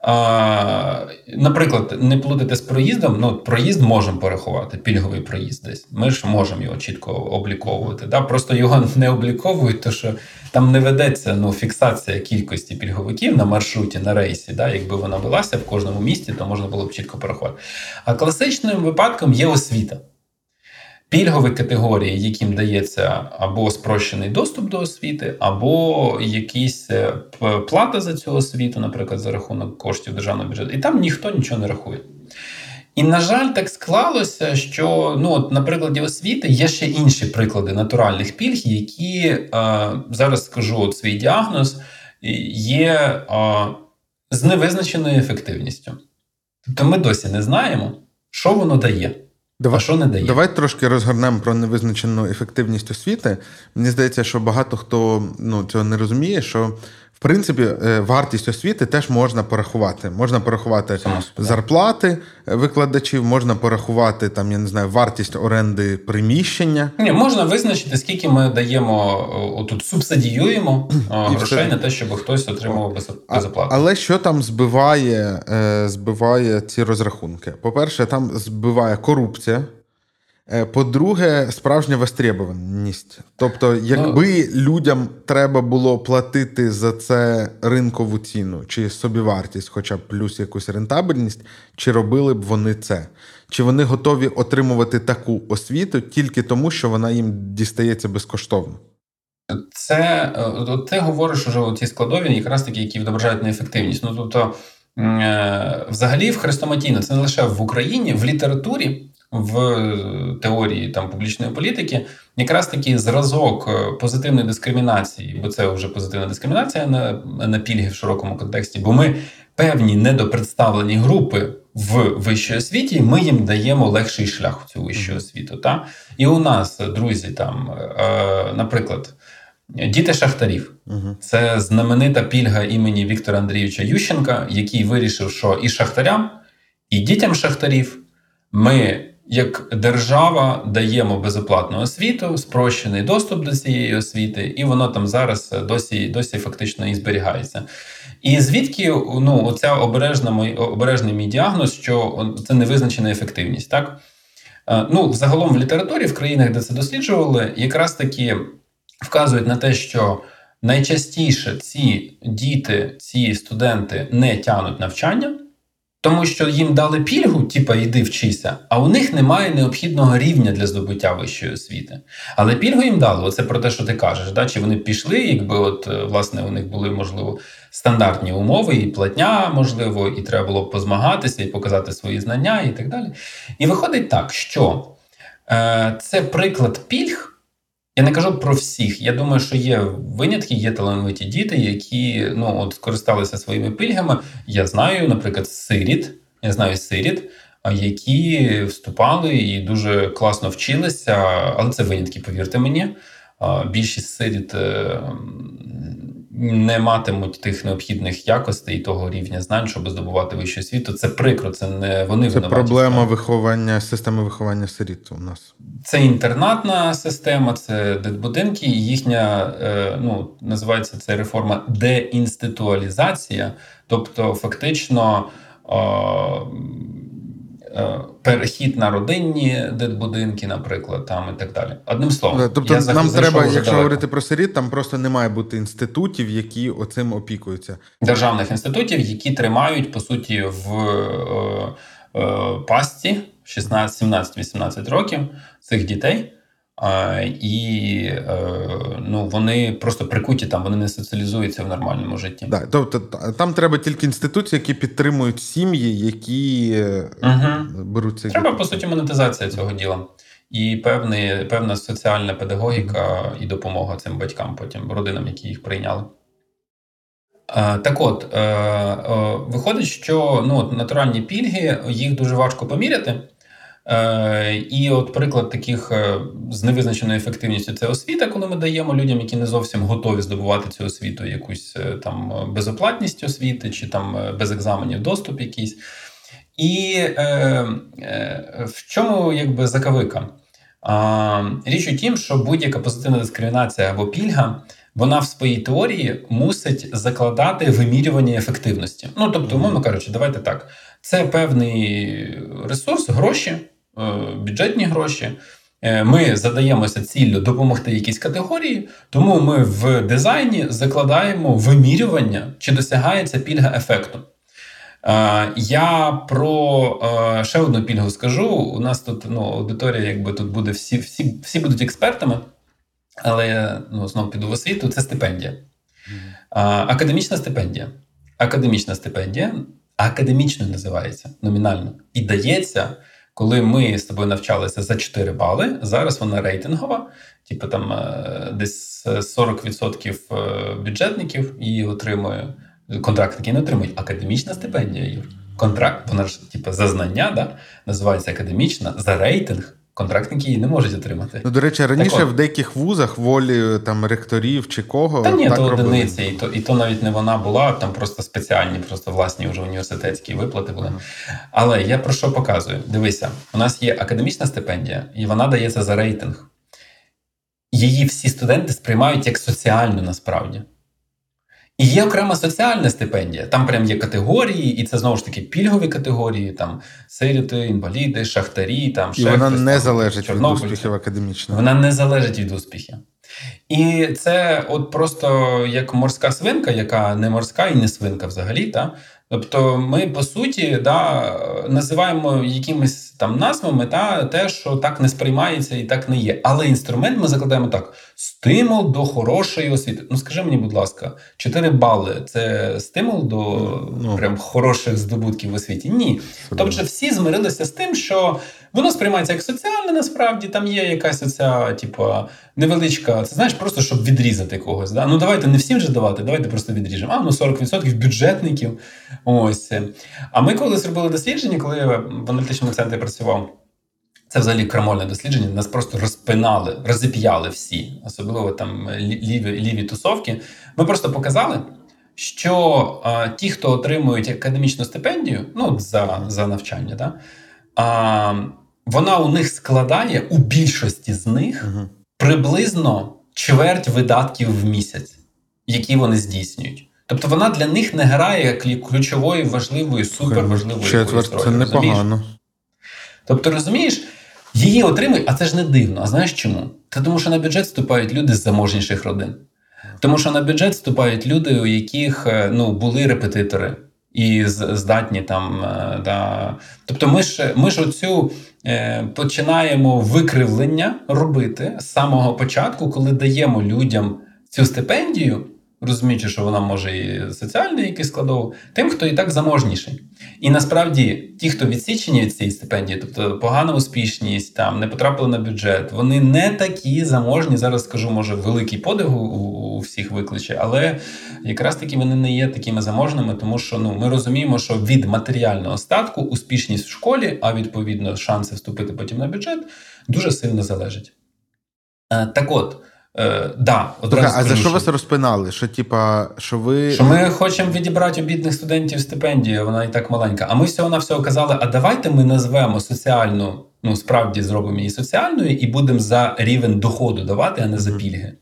а, наприклад, не плутати з проїздом. Ну, проїзд можемо порахувати, пільговий проїзд десь. Ми ж можемо його чітко обліковувати. Да? Просто його не обліковують, тому що там не ведеться ну, фіксація кількості пільговиків на маршруті, на рейсі. Да? Якби вона велася в кожному місті, то можна було б чітко порахувати. А класичним випадком є освіта. Пільгові категорії, яким дається або спрощений доступ до освіти, або якісь е, плата за цю освіту, наприклад, за рахунок коштів державного бюджету, і там ніхто нічого не рахує. І, на жаль, так склалося, що, ну, от, на прикладі освіти є ще інші приклади натуральних пільг, які е, зараз скажу от свій діагноз, є е, з невизначеною ефективністю. Тобто ми досі не знаємо, що воно дає, а Давай, що не дає. давай трошки розгорнемо про невизначену ефективність освіти. Мені здається, що багато хто ну, цього не розуміє, що в принципі е, вартість освіти теж можна порахувати. Можна порахувати зарплати е, викладачів, можна порахувати там, я не знаю, вартість оренди приміщення. Ні, можна визначити, скільки ми даємо отут субсидіюємо І грошей все. на те, щоб хтось отримував безоплатно. Але що там збиває, е, збиває ці розрахунки? По-перше, там збиває корупція. Е, По-друге, справжня востребованість. Тобто, якби людям треба було платити за це ринкову ціну чи собівартість, хоча б плюс якусь рентабельність, чи робили б вони це? Чи вони готові отримувати таку освіту тільки тому, що вона їм дістається безкоштовно? Це е, ти говориш уже ті складові, якраз такі, які відображають неефективність. Ну тобто, е, взагалі, в хрестоматійно, це не лише в Україні, в літературі в е, теорії там публічної політики якраз такий зразок е, позитивної дискримінації, бо це вже позитивна дискримінація на, на пільги в широкому контексті. Бо ми певні недопредставлені групи в вищій освіті, ми їм даємо легший шлях в цю вищу освіту. Та? І у нас, друзі, там, е, наприклад, діти шахтарів. Угу. Це знаменита пільга імені Віктора Андрійовича Ющенка, який вирішив, що і шахтарям, і дітям шахтарів ми, як держава, даємо безоплатну освіту, спрощений доступ до цієї освіти, і воно там зараз досі, досі фактично і зберігається. І звідки ну, оця обережна мой, обережний мій діагноз, що це невизначена ефективність, так? Е, Ну, загалом в літературі, в країнах, де це досліджували, якраз таки вказують на те, що найчастіше ці діти, ці студенти не тянуть навчання, тому що їм дали пільгу, типа йди вчися, а у них немає необхідного рівня для здобуття вищої освіти. Але пільгу їм дали, оце про те, що ти кажеш. Да? Чи вони пішли, якби от е, власне у них були можливо стандартні умови, і платня, можливо, і треба було позмагатися і показати свої знання, і так далі. І виходить так, що е, це приклад пільг. Я не кажу про всіх. Я думаю, що є винятки, є талановиті діти, які ну от скористалися своїми пільгами. Я знаю, наприклад, сиріт. Я знаю сиріт, які вступали і дуже класно вчилися, але це винятки, повірте мені. Більшість сиріт е, не матимуть тих необхідних якостей і того рівня знань, щоб здобувати вищу освіту. Це прикро, це не вони Це проблема виховання, системи виховання сиріт у нас. Це інтернатна система, це дитбудинки, і їхня е, ну називається це реформа деінституалізація, тобто фактично. Е, перехід на родинні дитбудинки, наприклад, там і так далі. Одним словом, тобто я нам треба, якщо далеко. говорити про сиріт, там просто не має бути інститутів, які оцим опікуються. державних інститутів, які тримають по суті в е, е, пасті 16, 17, 18 років цих дітей. А, і е, ну, вони просто прикуті там, вони не соціалізуються в нормальному житті. Да, тобто там треба тільки інституції, які підтримують сім'ї, які Угу. беруть цих Треба по суті монетизація цього діла. І певний, певна соціальна педагогіка і допомога цим батькам, потім родинам, які їх прийняли. Е, Так от, виходить, що ну, натуральні пільги їх дуже важко поміряти. Е, І от приклад таких е, з невизначеною ефективністю це освіта, коли ми даємо людям, які не зовсім готові здобувати цю освіту, якусь е, там безоплатність освіти чи там без екзаменів доступ якийсь. І е, е, в чому якби закавика? Річ у тім, що будь-яка позитивна дискримінація або пільга, вона в своїй теорії мусить закладати вимірювання ефективності. Ну тобто, умовно кажучи, давайте так: це певний ресурс, гроші, бюджетні гроші. Е, Ми задаємося ціллю допомогти якійсь категорії, тому ми в дизайні закладаємо вимірювання, чи досягається пільга ефекту. Е, Я про е, ще одну пільгу скажу. У нас тут ну, аудиторія, якби тут буде всі, всі, всі будуть експертами, але я ну, знову піду в освіту. Це стипендія. Е, Академічна стипендія. Академічна стипендія академічною називається номінально і дається, коли ми з тобою навчалися за 4 бали. Зараз вона рейтингова, типу там е, десь 40% е, бюджетників її отримує. Контрактники не отримують академічна стипендія. Юр. Контракт, вона ж типу, за знання, да? називається академічна, за рейтинг. Контрактники її не можуть отримати. Ну, до речі, раніше Так в деяких вузах волі там ректорів чи кого Та ні, так то робили. одиниці, і то, і то навіть не вона була, там просто спеціальні, просто власні вже університетські виплати були. Але я про що показую? Дивися, у нас є академічна стипендія, і вона дається за рейтинг. Її всі студенти сприймають як соціальну насправді. І є окрема соціальна стипендія. Там прям є категорії, і це знову ж таки пільгові категорії: там сиріти, інваліди, шахтарі, там І ще вона хтось не там, залежить від успіхів академічних. Вона не залежить від успіхів. І це от просто як морська свинка, яка не морська і не свинка взагалі. Та? Тобто ми, по суті, да, називаємо якимись там назвами та, те, що так не сприймається і так не є. Але інструмент ми закладаємо так: стимул до хорошої освіти. Ну скажи мені, будь ласка, 4 бали це стимул до Ну. прям хороших здобутків в освіті? Ні. Тобто всі змирилися з тим, що Воно сприймається як соціальне, насправді там є якась оця, типу, невеличка. Це знаєш, просто щоб відрізати когось. Да? Ну давайте не всім же давати, давайте просто відріжемо. А ну 40% бюджетників. Ось. А ми коли зробили дослідження, коли в аналітичному центрі працював. Це взагалі крамольне дослідження. Нас просто розпинали, розіп'яли всі, особливо там ліві ліві тусовки. Ми просто показали, що а, ті, хто отримують академічну стипендію, ну за за навчання, да, а, вона у них складає у більшості з них угу. приблизно чверть видатків в місяць, які вони здійснюють. Тобто вона для них не грає ключової, важливої, суперважливої. Четверть це непогано. Тобто, розумієш, її отримують, а це ж не дивно. А знаєш чому? Це тому, що на бюджет вступають люди з заможніших родин. Тому що на бюджет вступають люди, у яких е, ну, були репетитори і здатні там. Е, да. Тобто, ми ж ми ж оцю е, починаємо викривлення робити з самого початку, коли даємо людям цю стипендію розуміючи, що вона може і соціальний якийсь складов, тим, хто і так заможніший. І насправді ті, хто відсічені від цієї стипендії, тобто погана успішність, там не потрапили на бюджет, вони не такі заможні. Зараз скажу, може, великий подив у, всіх викличе, але якраз таки вони не є такими заможними, тому що ну ми розуміємо, що від матеріального статку успішність в школі, а відповідно шанси вступити потім на бюджет, дуже сильно залежать. Е, так от. Е, да, одразу А за що вас розпинали? Що типа, що ви. Що ми хочемо відібрати у бідних студентів стипендію, вона і так маленька. А ми всього на всього казали: а давайте ми назвемо соціальну, ну справді зробимо її соціальною, і будемо за рівень доходу давати, а не за пільги.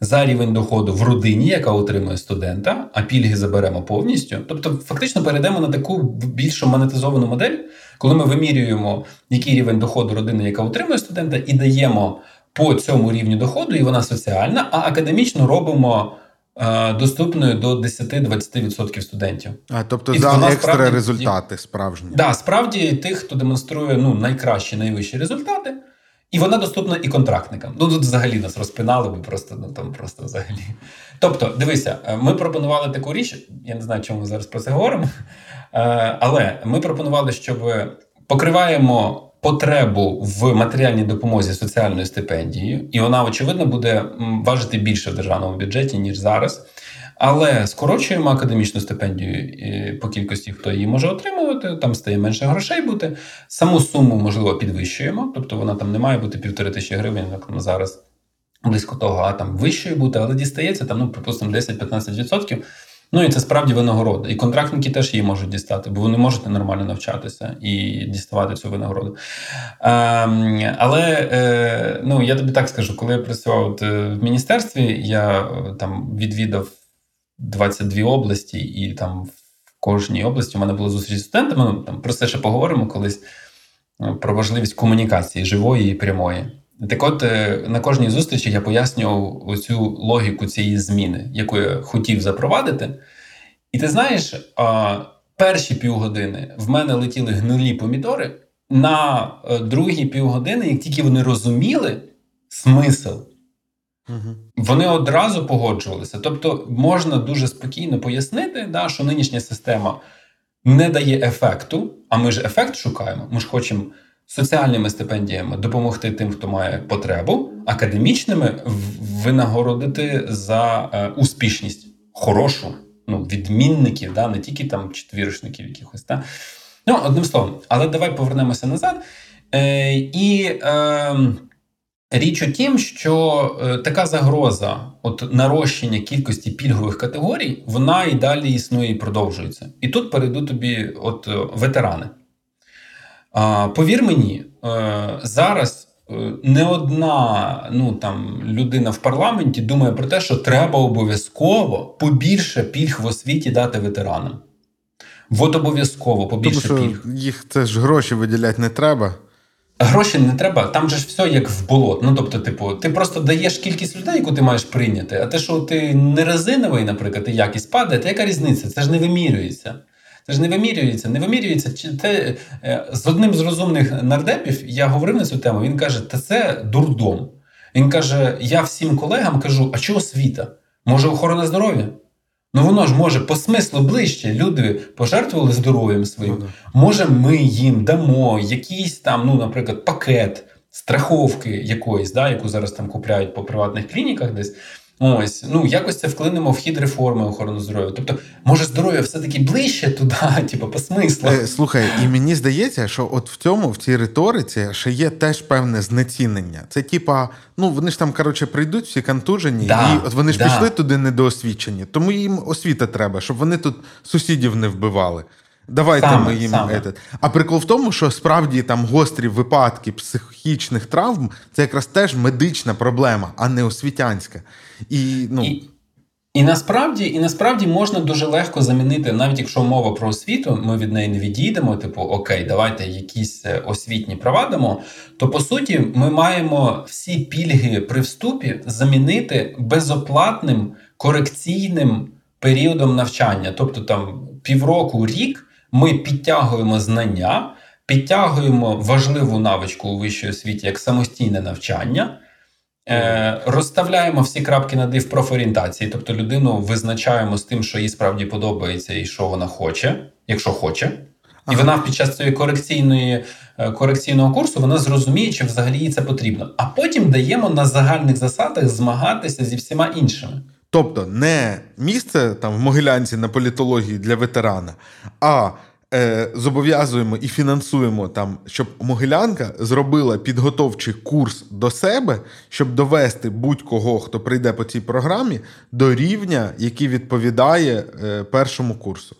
За рівень доходу в родині, яка отримує студента, а пільги заберемо повністю. Тобто, фактично перейдемо на таку більш монетизовану модель, коли ми вимірюємо, який рівень доходу родини, яка отримує студента, і даємо по цьому рівню доходу, і вона соціальна, а академічно робимо е, доступною до 10-20% студентів. А тобто і за екстра справді, результати справжні. Так, да, справді тих, хто демонструє ну, найкращі, найвищі результати. І вона доступна і контрактникам. Ну тут взагалі нас розпинали, бо просто ну там просто взагалі. Тобто, дивися, е, ми пропонували таку річ. Я не знаю, чому ми зараз про це говоримо. Е, але ми пропонували, щоб покриваємо потребу в матеріальній допомозі соціальною стипендією, і вона, очевидно, буде важити більше в державному бюджеті, ніж зараз. Але скорочуємо академічну стипендію по кількості, хто її може отримувати, там стає менше грошей бути. Саму суму, можливо, підвищуємо, тобто вона там не має бути півтори тисячі гривень, як на зараз близько того, а там вищою бути, але дістається там, ну, припустимо, 10-15%. Ну і це справді винагорода. І контрактники теж її можуть дістати, бо вони можуть нормально навчатися і діставати цю винагороду. Ем, але е, ну, я тобі так скажу, коли я працював е, в міністерстві, я е, там відвідав 22 області, і там в кожній області у мене були зустрічі з студентами. Ну, там Про це ще поговоримо колись е, про важливість комунікації живої і прямої. Так от е, на кожній зустрічі я пояснював оцю логіку цієї зміни, яку я хотів запровадити. І ти знаєш, перші півгодини в мене летіли гнилі помідори. На е, другі півгодини, як тільки вони розуміли смисл, угу. вони одразу погоджувалися. Тобто можна дуже спокійно пояснити, да, що нинішня система не дає ефекту, а ми ж ефект шукаємо. Ми ж хочемо соціальними стипендіями допомогти тим, хто має потребу, академічними винагородити за е, успішність хорошу, ну, відмінників, да, не тільки там четвірочників якихось. Да. Ну, одним словом, але давай повернемося назад. Е, І е, річ у тім, що е, така загроза, от нарощення кількості пільгових категорій, вона і далі існує і продовжується. І тут перейду тобі, от е, ветерани. Повір мені, е, зараз е, не одна ну там людина в парламенті думає про те, що треба обов'язково побільше пільг в освіті дати ветеранам. От обов'язково побільше Тому що пільг. Їх це ж гроші виділяти не треба. Гроші не треба, там же ж все як в болот. Ну тобто, типу, ти просто даєш кількість людей, яку ти маєш прийняти. А те, що ти не резиновий, наприклад, і якість падає, то яка різниця? Це ж не вимірюється. Це ж не вимірюється. Не вимірюється. Чи те е, з одним з розумних нардепів я говорив на цю тему. Він каже: Та це дурдом. Він каже: Я всім колегам кажу, а чого освіта? Може, охорона здоров'я? Ну воно ж може по смислу ближче. Люди пожертвували здоров'ям своїм. Ну, Може, ми їм дамо якийсь там, ну, наприклад, пакет страховки якоїсь, да, яку зараз там купляють по приватних клініках десь. Ось, ну якось це вклинемо в хід реформи охорони здоров'я. Тобто, може, здоров'я все-таки ближче туди, типу, по смислу. Е, слухай, і мені здається, що от в цьому, в цій риториці, ще є теж певне знецінення. Це типа, ну вони ж там, коротше, прийдуть всі контужені, Да, і от вони ж да. пішли туди недоосвічені. Тому їм освіта треба, щоб вони тут сусідів не вбивали. Давайте Саме, ми їм саме. етат. А прикол в тому, що справді там гострі випадки психічних травм це якраз теж медична проблема, а не освітянська. І ну І, і насправді, і насправді можна дуже легко замінити, навіть якщо мова про освіту, ми від неї не відійдемо. Типу, окей, давайте якісь е, освітні права дамо. То по суті, ми маємо всі пільги при вступі замінити безоплатним корекційним періодом навчання. Тобто там півроку, рік ми підтягуємо знання, підтягуємо важливу навичку у вищій освіті як самостійне навчання. Е, розставляємо всі крапки над «і» в профорієнтації, тобто людину визначаємо з тим, що їй справді подобається і що вона хоче, якщо хоче. І Ага. вона під час цієї корекційної е, корекційного курсу вона зрозуміє, чи взагалі їй це потрібно. А потім даємо на загальних засадах змагатися зі всіма іншими. Тобто не місце там в Могилянці на політології для ветерана, а е, зобов'язуємо і фінансуємо там, щоб Могилянка зробила підготовчий курс до себе, щоб довести будь-кого, хто прийде по цій програмі, до рівня, який відповідає е, першому курсу.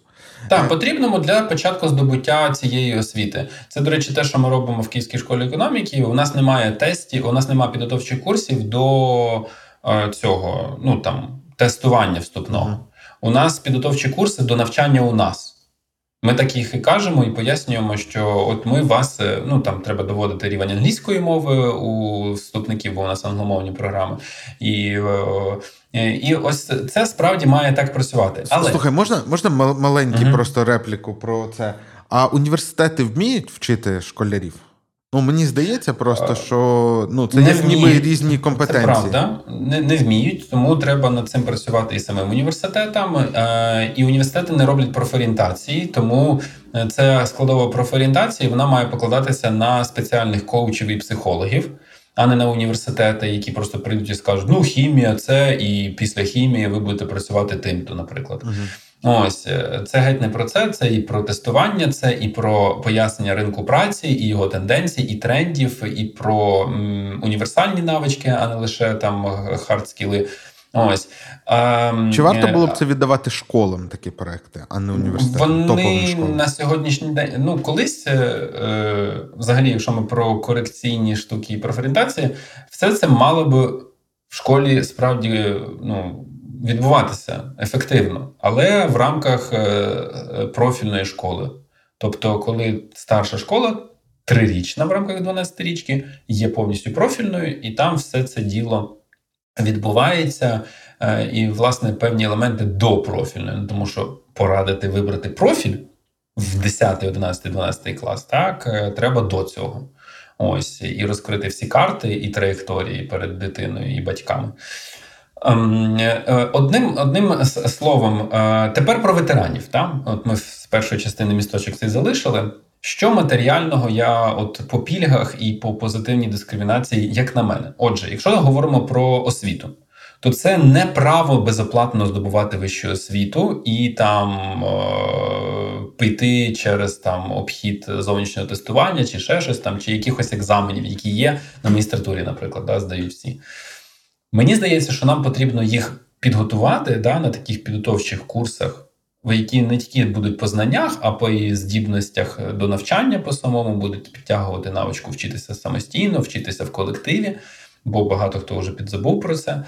Так, потрібному для початку здобуття цієї освіти. Це, до речі, те, що ми робимо в Київській школі економіки. У нас немає тестів, у нас немає підготовчих курсів до е, цього, ну там тестування вступного. У нас підготовчі курси до навчання у нас. Ми так їх і кажемо і пояснюємо, що от ми вас, е, ну там треба доводити рівень англійської мови у вступників, бо у нас англомовні програми. І, е, і ось це справді має так працювати. Але Слухай, можна, можна мал- маленький Мгм. просто репліку про це? А університети вміють вчити школярів? Ну, мені здається, просто що ну, це не ніби вміють. різні Це компетенції. правда, не, не вміють, тому треба над цим працювати і самим університетам. Е, і університети не роблять профорієнтації, тому е, ця складова профорієнтації вона має покладатися на спеціальних коучів і психологів, а не на університети, які просто прийдуть і скажуть: ну, хімія, це і після хімії ви будете працювати тим-то, наприклад. Мгм. Ось е, це геть не про це. Це і про тестування, це і про пояснення ринку праці, і його тенденцій, і трендів, і про м, універсальні навички, а не лише там хардскіли. Ось Ем, Чи варто е, було б це віддавати школам такі проекти, а не університетам? Вони школам? на сьогоднішній день, ну колись, е, е, взагалі, якщо ми про корекційні штуки і профорієнтації, все це мало би в школі справді ну, відбуватися ефективно, але в рамках е, е, профільної школи. Тобто, коли старша школа трирічна в рамках 12-річки, є повністю профільною, і там все це діло відбувається. Е, І, власне, певні елементи до профільної, Ну, тому що порадити вибрати профіль в 10, 11, 12 клас, так треба до цього. Ось і розкрити всі карти і траєкторії перед дитиною і батьками. Ем, е, Одним, одним словом, е, тепер про ветеранів. Так? От ми з першої частини місточок цей залишили. Що матеріального я от по пільгах і по позитивній дискримінації, як на мене? Отже, якщо ми говоримо про освіту, то це не право безоплатно здобувати вищу освіту і там е- піти через там обхід зовнішнього тестування, чи ще щось там, чи якихось екзаменів, які є на магістратурі, наприклад, да, здають всі. Мені здається, що нам потрібно їх підготувати да, на таких підготовчих курсах, в які не тільки будуть по знаннях, а по і здібностях до навчання по самому будуть підтягувати навичку вчитися самостійно, вчитися в колективі, бо багато хто вже підзабув про це.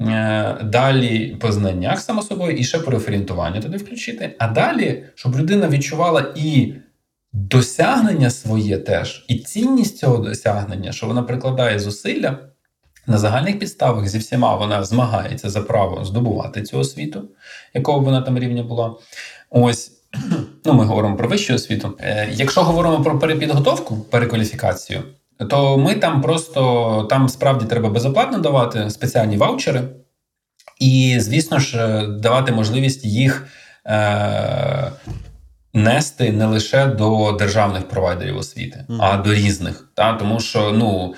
Е, Далі по знаннях, само собою, і ще переорієнтування туди включити. А далі, щоб людина відчувала і досягнення своє теж, і цінність цього досягнення, що вона прикладає зусилля на загальних підставах зі всіма вона змагається за право здобувати цю освіту, якого б вона там рівня була. Ось. Ну, ми говоримо про вищу освіту. Е, якщо говоримо про перепідготовку, перекваліфікацію, то ми там просто там справді треба безоплатно давати спеціальні ваучери. І, звісно ж, давати можливість їх е, нести не лише до державних провайдерів освіти, а до різних. Та? Тому що ну,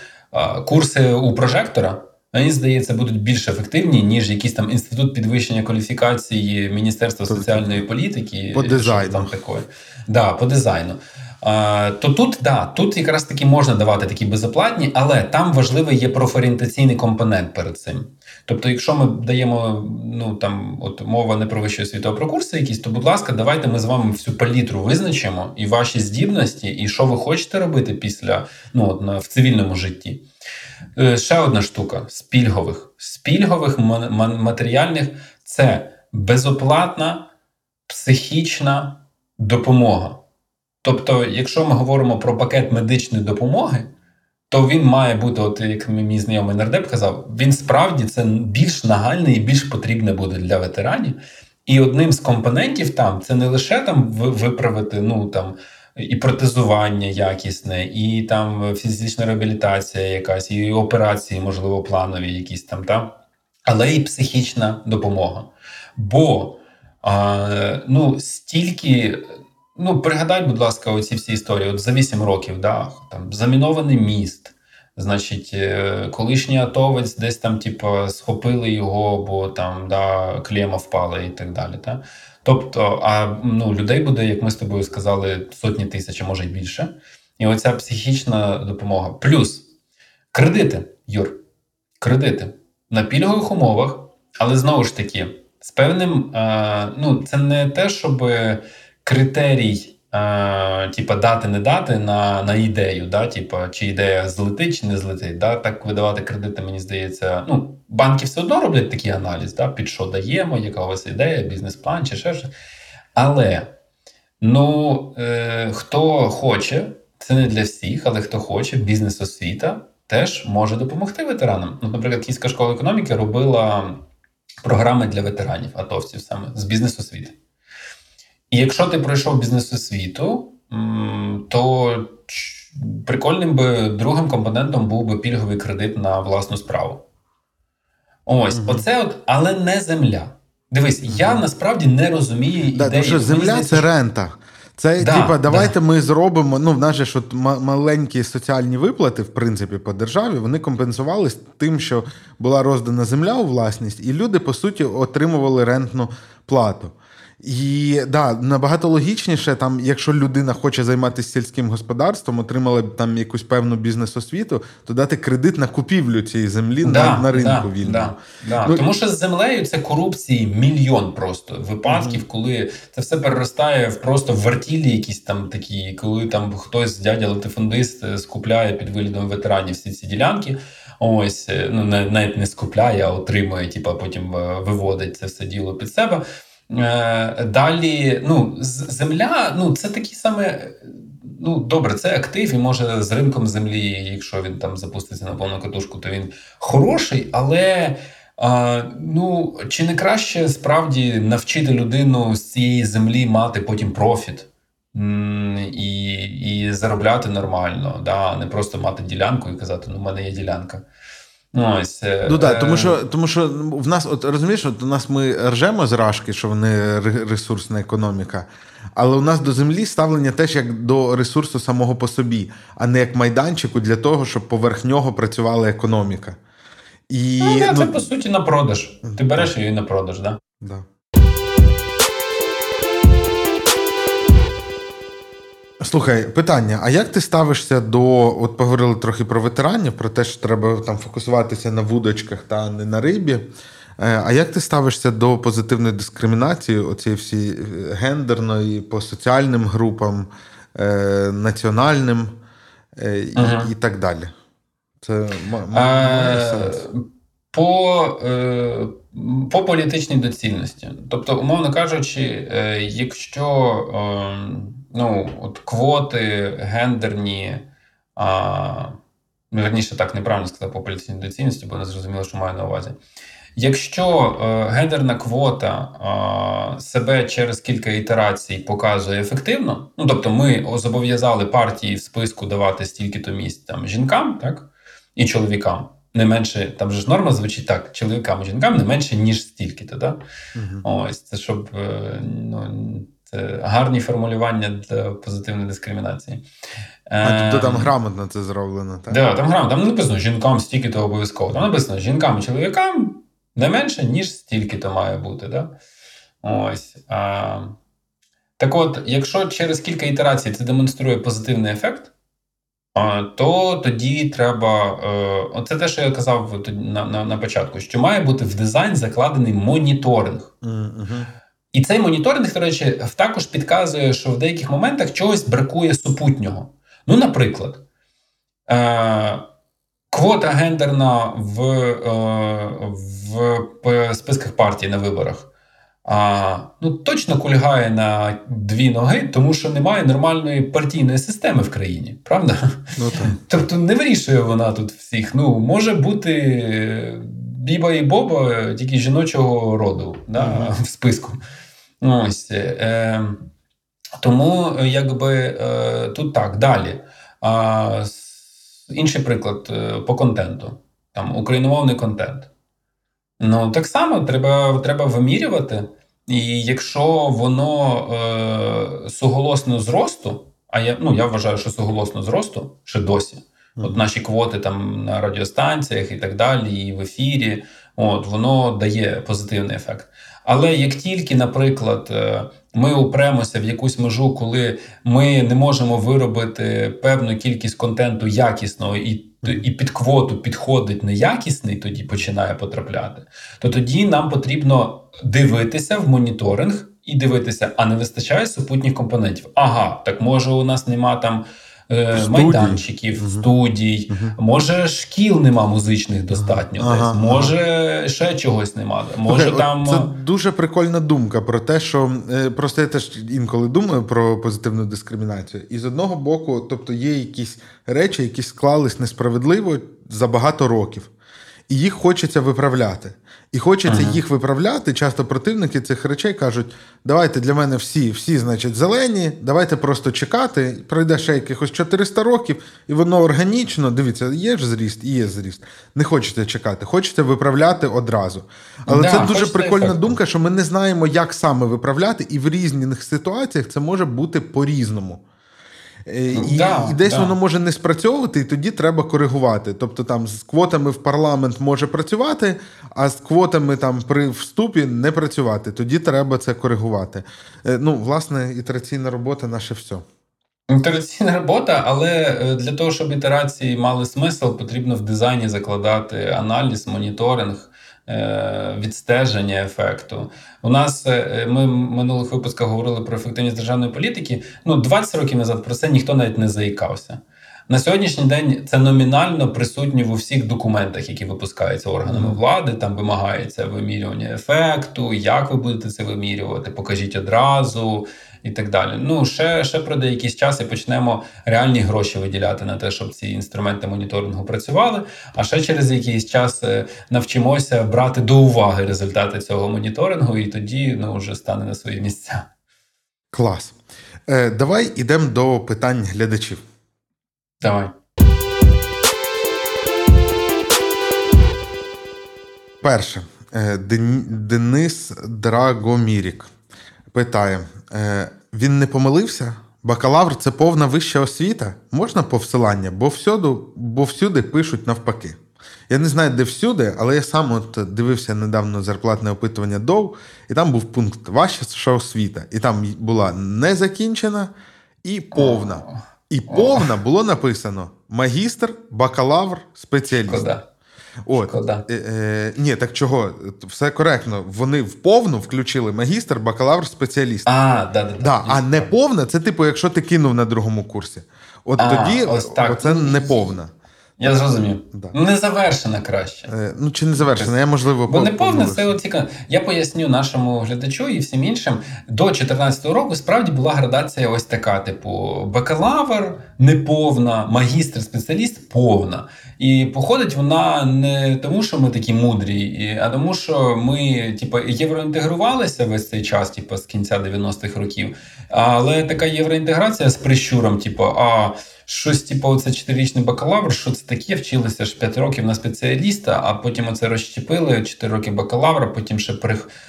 курси у прожектора. Мені здається, будуть більш ефективні, ніж якийсь там інститут підвищення кваліфікації Міністерства соціальної політики. по дизайну. Там такої. Да, по дизайну. То тут, да, тут якраз таки можна давати такі безоплатні, але там важливий є профорієнтаційний компонент перед цим. Тобто, якщо ми даємо, ну там от мова не про вищу освіту, а про курси якісь, то будь ласка, давайте ми з вами всю палітру визначимо і ваші здібності, і що ви хочете робити після ну, от, на, в цивільному житті. Е, Ще одна штука з пільгових. З пільгових ма- ма- матеріальних це безоплатна психічна допомога. Тобто, якщо ми говоримо про пакет медичної допомоги, то він має бути, от як мій знайомий нардеп казав, він справді це більш нагальний і більш потрібне буде для ветеранів. І одним з компонентів там це не лише там виправити ну там і протезування якісне, і там фізична реабілітація, якась, і операції, можливо, планові, якісь там, та? але і психічна допомога. Бо а, ну, стільки. Ну, пригадай, будь ласка, оці всі історії. От за 8 років, да, там замінований міст. Значить, е, колишній атовець десь там, типу, схопили його, бо там да, клема впала і так далі. Та? Тобто, а ну, людей буде, як ми з тобою сказали, сотні тисяч, а може й більше. І оця психічна допомога. Плюс кредити, Юр, кредити на пільгових умовах, але знову ж таки, з певним, е, ну, це не те, щоб критерій. Е, типа дати не дати на на ідею, да, типа, чи ідея злетить, чи не злетить. Да, Так видавати кредити, мені здається. Ну, банки все одно роблять такий аналіз, да, під що даємо, яка у вас ідея, бізнес-план чи ще щось. Але ну, е, хто хоче, це не для всіх, але хто хоче, бізнес-освіта теж може допомогти ветеранам. Ну, наприклад, Київська школа економіки робила програми для ветеранів, атовців саме з бізнес-освіти. І якщо ти пройшов бізнес-освіту, то прикольним би другим компонентом був би пільговий кредит на власну справу. Ось, Мгм. оце от, але не земля. Дивись, я насправді не розумію Да, ідеї. тому що земля це рента. Це Да, типа, давайте да. ми зробимо. Ну, в нас же ж от ма- маленькі соціальні виплати, в принципі, по державі, вони компенсувалися тим, що була роздана земля у власність, і люди, по суті, отримували рентну плату. І да, набагато логічніше, там, якщо людина хоче займатися сільським господарством, отримала б там якусь певну бізнес-освіту, то дати кредит на купівлю цієї землі на, на ринку да, вільному. Да, да. Ну, Тому що з землею це корупції мільйон просто випадків, коли це все переростає в просто в вартілі якісь там такі, коли там хтось дядя латифундист е, скупляє під виглядом ветеранів всі ці ділянки. Ось е, ну навіть не скупляє, а отримує, типа потім е, виводить це все діло під себе. Е, Далі, ну, земля, ну, це такі саме. Ну, добре, це актив, і може з ринком землі, якщо він там запуститься на повну катушку, то він хороший, але. А, ну, чи не краще справді навчити людину з цієї землі мати потім профіт і, і заробляти нормально, да, не просто мати ділянку і казати, ну, в мене є ділянка. Ну, Ось, е, Ну так, е, тому що, тому що в нас, от розумієш, от у нас ми ржемо з рашки, що вони ресурсна економіка. Але у нас до землі ставлення теж як до ресурсу самого по собі, а не як майданчику для того, щоб поверх нього працювала економіка. І, Ну, це ну, по суті на продаж. Ти береш її на продаж, да? да. Слухай, питання: а як ти ставишся до. От поговорили трохи про ветеранів, про те, що треба там фокусуватися на вудочках та не на рибі. Е, А як ти ставишся до позитивної дискримінації, оцієї всі е, гендерної, по соціальним групам, е, національним і, Ага. і так далі? Це ма- ма- має сенс. По, по політичній доцільності. Тобто, умовно кажучи, якщо е, ну, от квоти гендерні, а, ну, верніше так неправильно сказати по політичній доцільності, бо не зрозуміло, що маю на увазі. Якщо е, гендерна квота а, себе через кілька ітерацій показує ефективно, ну тобто ми зобов'язали партії в списку давати стільки-то місць там жінкам, так і чоловікам. не менше, там же ж норма звучить так: чоловікам і жінкам не менше, ніж стільки-то. Да? Мгм. Ось це щоб е, ну, гарні формулювання для позитивної дискримінації. А тобто там грамотно це зроблено, так? Да, там грам, там написано жінкам стільки то обов'язково. Там написано жінкам і чоловікам не менше, ніж стільки то має бути. Да? Ось. А, так от, якщо через кілька ітерацій це демонструє позитивний ефект, то тоді треба. Е, оце те, що я казав на, на, на початку, що має бути в дизайн закладений моніторинг. Мгм. І цей моніторинг, до речі, також підказує, що в деяких моментах чогось бракує супутнього. Ну, наприклад, е- квота гендерна в, е- в списках партій на виборах. Ну, точно кульгає на дві ноги, тому що немає нормальної партійної системи в країні, правда? Ну так. Тобто не вирішує вона тут всіх. Ну, може бути Біба і Боба тільки жіночого роду да, Мгм. в списку. Ось. Е, тому, е, якби е, тут так, далі. А, інший приклад е, по контенту. Там україномовний контент. Ну, так само треба, треба вимірювати. І якщо воно е, суголосно зросту, а я, ну, я вважаю, що суголосно зросту ще досі. От наші квоти там на радіостанціях і так далі, і в ефірі, от воно дає позитивний ефект. Але як тільки, наприклад, е, ми упремося в якусь межу, коли ми не можемо виробити певну кількість контенту якісного і, і під квоту підходить неякісний, тоді починає потрапляти, то тоді нам потрібно дивитися в моніторинг і дивитися, а не вистачає супутніх компонентів. Ага, так може у нас нема там. Е, Студій. Майданчиків, угу. студій, угу. може шкіл нема музичних достатньо Ага, десь, ага. може ще чогось нема. Може Слухай, там Це дуже прикольна думка про те, що е, просто я теж інколи думаю про позитивну дискримінацію. І з одного боку, тобто є якісь речі, які склались несправедливо за багато років, і їх хочеться виправляти. І хочеться їх виправляти. Часто противники цих речей кажуть: давайте для мене всі, всі, значить, зелені, давайте просто чекати. Пройде ще якихось 400 років, і воно органічно. Дивіться, є ж зріст і є зріст. Не хочеться чекати, хочеться виправляти одразу. Але Да, це дуже прикольна ефекту. думка, що ми не знаємо, як саме виправляти, і в різних ситуаціях це може бути по-різному. Е, І, Да, і десь да. воно може не спрацьовувати, і тоді треба коригувати. Тобто там з квотами в парламент може працювати, а з квотами там при вступі не працювати. Тоді треба це коригувати. Е, Ну, власне, ітераційна робота наше все. Ітераційна робота, але е, для того, щоб ітерації мали смисл, потрібно в дизайні закладати аналіз, моніторинг, відстеження ефекту. У нас е, ми в минулих випусках говорили про ефективність державної політики. Ну, 20 років назад про це ніхто навіть не заїкався. На сьогоднішній день це номінально присутнє в усіх документах, які випускаються органами влади. Там вимагається вимірювання ефекту, як ви будете це вимірювати, покажіть одразу і так далі. Ну, ще, ще пройде якийсь час і почнемо реальні гроші виділяти на те, щоб ці інструменти моніторингу працювали. А ще через якийсь час е, навчимося брати до уваги результати цього моніторингу, і тоді ну, вже стане на свої місця. Клас. Е, давай ідемо до питань глядачів. Давай. Перше, Е, Денис Драгомірік питає: він не помилився? Бакалавр це повна вища освіта? Можна посилання? Бо всюди, бо всюди пишуть навпаки. Я не знаю, де всюди, але я сам от дивився недавно зарплатне опитування ДОВ, і там був пункт Ваша освіта. І там була незакінчена і повна. І повна було написано магістр, бакалавр, спеціаліст. От. Шкода. Е, е, ні, так чого? Все коректно. Вони в повну включили магістр, бакалавр, спеціаліст. А, да, да, да. а не повна це типу, якщо ти кинув на другому курсі. От А, тоді ось так. оце не повна. Я зрозумів. Да. Не завершена краще. Е, ну чи не завершена, я можливо Бо не повне це от цікаво. Я поясню нашому глядачу і всім іншим. До 2014 року справді була градація ось така: типу, бакалавр неповна, магістр, спеціаліст повна. І походить вона не тому, що ми такі мудрі, а тому, що ми, типу, євроінтегрувалися весь цей час, типу, з кінця 90-х років. Але така євроінтеграція з прищуром, типу, а щось, типу, оце чотирирічний бакалавр, що це таке, вчилися ж 5 років на спеціаліста, а потім оце розщепили 4 роки бакалавра, потім ще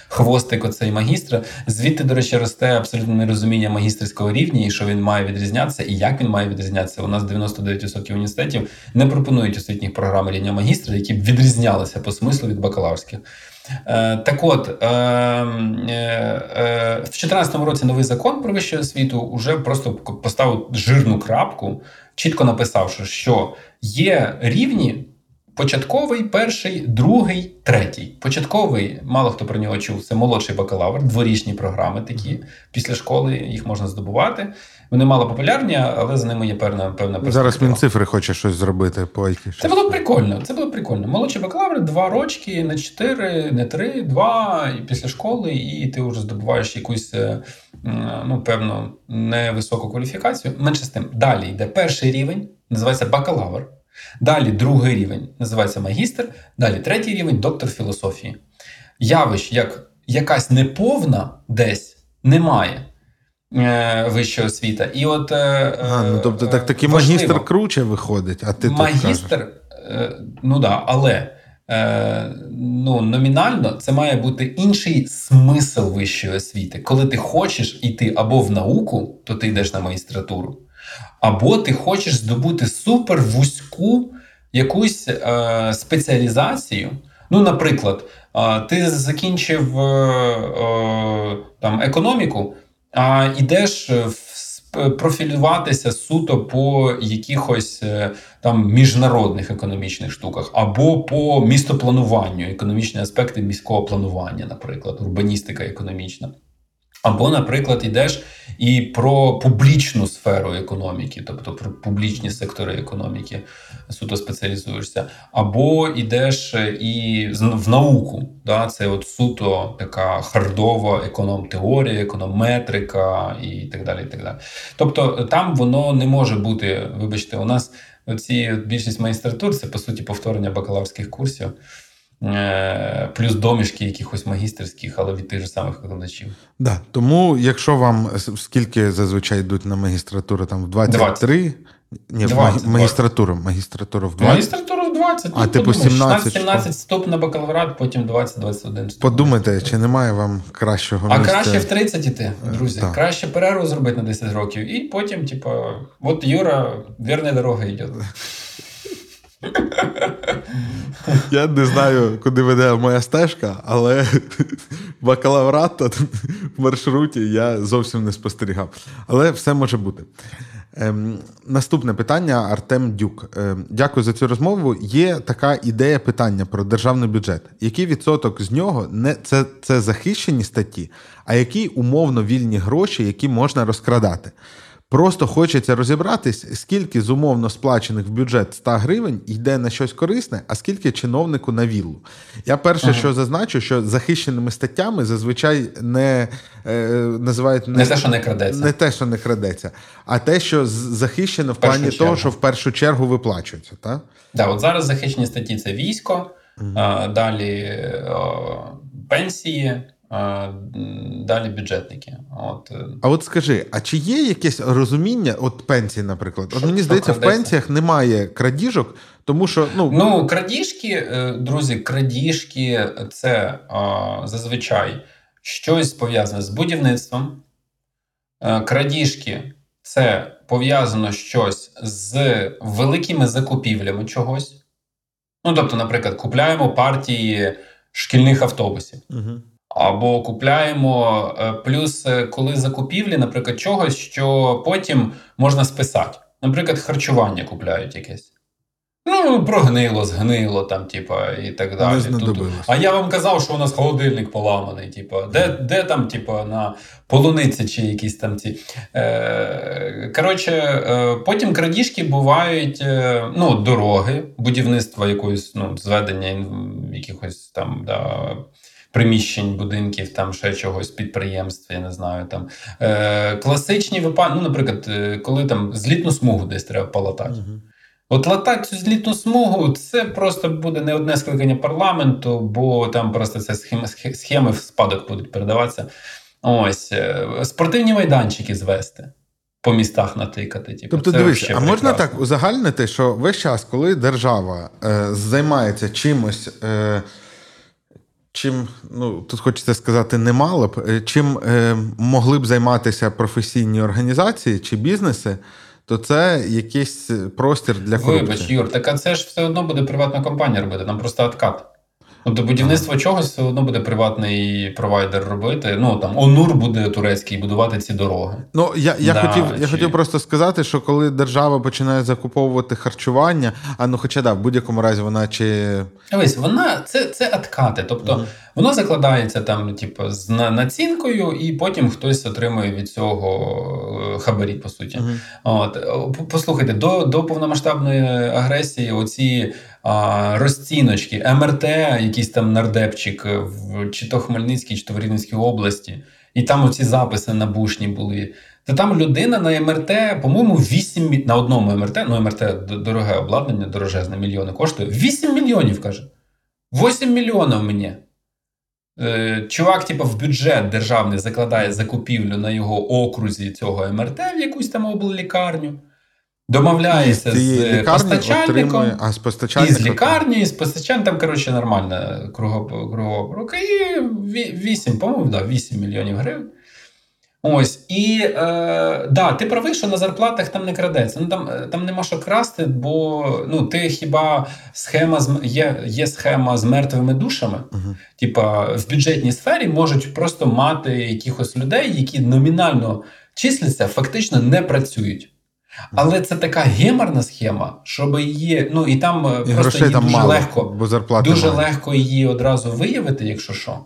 хвостик оцей магістра. Звідти, до речі, росте абсолютно нерозуміння магістерського рівня і що він має відрізнятися, і як він має відрізнятися. У нас 99% університетів не пропонують освітніх програм рівня магістра, які б відрізнялися по смислу від бакалаврських. Е, так от, е, е, в 2014 році новий закон про вищу освіту вже просто поставив жирну крапку, чітко написавши, що є рівні. Початковий, перший, другий, третій. Початковий, мало хто про нього чув, це молодший бакалавр, дворічні програми такі. Після школи їх можна здобувати. Вони мало популярні, але за ними є певна певна перспектива. Зараз Мінцифри хоче щось зробити по IT. Це було прикольно. Це було прикольно. Молодші бакалаври, два рочки, не чотири, не три, два і після школи, і ти вже здобуваєш якусь е, ну, певну невисоку кваліфікацію. Менше з тим. Далі йде перший рівень, називається бакалавр. Далі другий рівень називається магістр, далі третій рівень доктор філософії. Явищ, як якась неповна десь немає е, вищого освіта. І от, е, а, ну, Тобто так такий важливо. магістр круче виходить, а ти Магістр, е, ну да, але е, ну, номінально це має бути інший смисл вищої освіти. Коли ти хочеш йти або в науку, то ти йдеш на магістратуру. Або ти хочеш здобути супер вузьку якусь е, спеціалізацію. Ну, наприклад, е, ти закінчив е, е, там економіку, а йдеш профілюватися суто по якихось е, там міжнародних економічних штуках, або по містоплануванню, економічні аспекти міського планування, наприклад, урбаністика економічна. Або, наприклад, йдеш і про публічну сферу економіки, тобто про публічні сектори економіки, суто спеціалізуєшся, або йдеш і в науку. Да? Це от суто така хардова економ-теорія, економетрика і так далі. І так далі. Тобто там воно не може бути, вибачте, у нас ці більшість магістратур це по суті повторення бакалаврських курсів. Е, плюс домішки якихось магістерських, але від тих же самих викладачів. Да, Тому, якщо вам скільки зазвичай йдуть на магістратуру, там в 23, 20. ні, 20, магістратуру, магістратуру в 20. Магістратуру в 20. А ну, типу 17 17 вступ на бакалаврат, потім 20-21. Подумайте, чи немає вам кращого а місця? А краще в 30 іти, друзі. Так. Краще перерву зробити на 10 років, і потім, типу, от Юра, вірна дорога йде. Я не знаю, куди веде моя стежка, але бакалаврат в маршруті я зовсім не спостерігав. Але все може бути. Ем, Наступне питання Артем Дюк. Ем, дякую за цю розмову. Є така ідея питання про державний бюджет. Який відсоток з нього не це, це захищені статті, а які умовно вільні гроші, які можна розкрадати? Просто хочеться розібратись, скільки з умовно сплачених в бюджет 100 гривень йде на щось корисне, а скільки чиновнику на віллу. Я перше, ага. що зазначу, що захищеними статтями зазвичай не е, називають не, не те, що не крадеться, не те, що не крадеться, а те, що захищено в, в плані чергу. того, що в першу чергу виплачується. Так, да, от зараз захищені статті це військо, угу. а, далі о, пенсії далі бюджетники. От. Е, а от скажи, а чи є якесь розуміння, от пенсії, наприклад? От мені здається, в пенсіях немає крадіжок, тому що ну ну крадіжки, е, друзі, крадіжки це зазвичай щось пов'язане з будівництвом. Е, крадіжки це пов'язано щось з великими закупівлями чогось. Ну, тобто, наприклад, купляємо партії шкільних автобусів. Угу. Або купляємо е, плюс, е, коли закупівлі, наприклад, чогось, що потім можна списати. Наприклад, харчування купляють якесь. Ну, прогнило, згнило там, типа, і так далі. Тут, а я вам казав, що у нас холодильник поламаний. Типа, де де там, типа, на полуниці чи якісь там ці. Е, Коротше, е, потім крадіжки бувають е, ну, дороги, будівництво якоїсь ну, зведення якихось там. да, приміщень, будинків, там ще чогось, підприємств, я не знаю. там. Е, Класичні випадки, ну, наприклад, е, коли там злітну смугу десь треба полатати. Угу. От латати цю злітну смугу, це просто буде не одне скликання парламенту, бо там просто це схеми, схеми в спадок будуть передаватися. Ось, е, спортивні майданчики звести. по містах натикати. Типу, Тобто, дивись, а можна прекрасно. так узагальнити, що весь час, коли держава е, займається чимось, е, чим, ну тут хочеться сказати, не мало б, е, чим е, могли б займатися професійні організації чи бізнеси, то це якийсь простір для корупції. Вибач, Юр, так а це ж все одно буде приватна компанія робити, Нам просто откат. Ну, до будівництва чогось все одно буде приватний провайдер робити. Ну там Онур буде турецький будувати ці дороги. Ну, я, я, Да, хотів, я хотів просто сказати, що коли держава починає закуповувати харчування, а ну хоча да, в будь-якому разі вона чи Дивись, вона це, це откати. Тобто Мгм. воно закладається там, типу, з на- націнкою, і потім хтось отримує від цього е, хабарі, по суті. Мгм. От послухайте, до, до повномасштабної агресії, оці розціночки, МРТ, якийсь там нардепчик в чи то Хмельницькій, чи то в Рівненській області, і там оці записи набушні були. Та там людина на МРТ, по-моєму, 8 на одному МРТ, ну МРТ дороге обладнання, дорожезне, мільйони коштує. 8 мільйонів каже. 8 мільйонів мені. Е, Чувак, типу, в бюджет державний закладає закупівлю на його окрузі цього МРТ в якусь там облікарню, домовляється з з постачальником. отримує, а з І з лікарні, і з постачань там, коротше, нормальна кругова кругова. І 8, по-моєму, да, 8 мільйонів гривень. Ось, і е, да, ти правий, що на зарплатах там не крадеться. Ну там, е, там нема що красти, бо ну, ти хіба схема з є, є схема з мертвими душами. Мгм. Типа в бюджетній сфері можуть просто мати якихось людей, які номінально числяться, фактично не працюють. Але це така геморна схема, щоб її. Ну і там е, І просто її там дуже мало, легко, бо зарплати дуже мало. легко її одразу виявити, якщо що.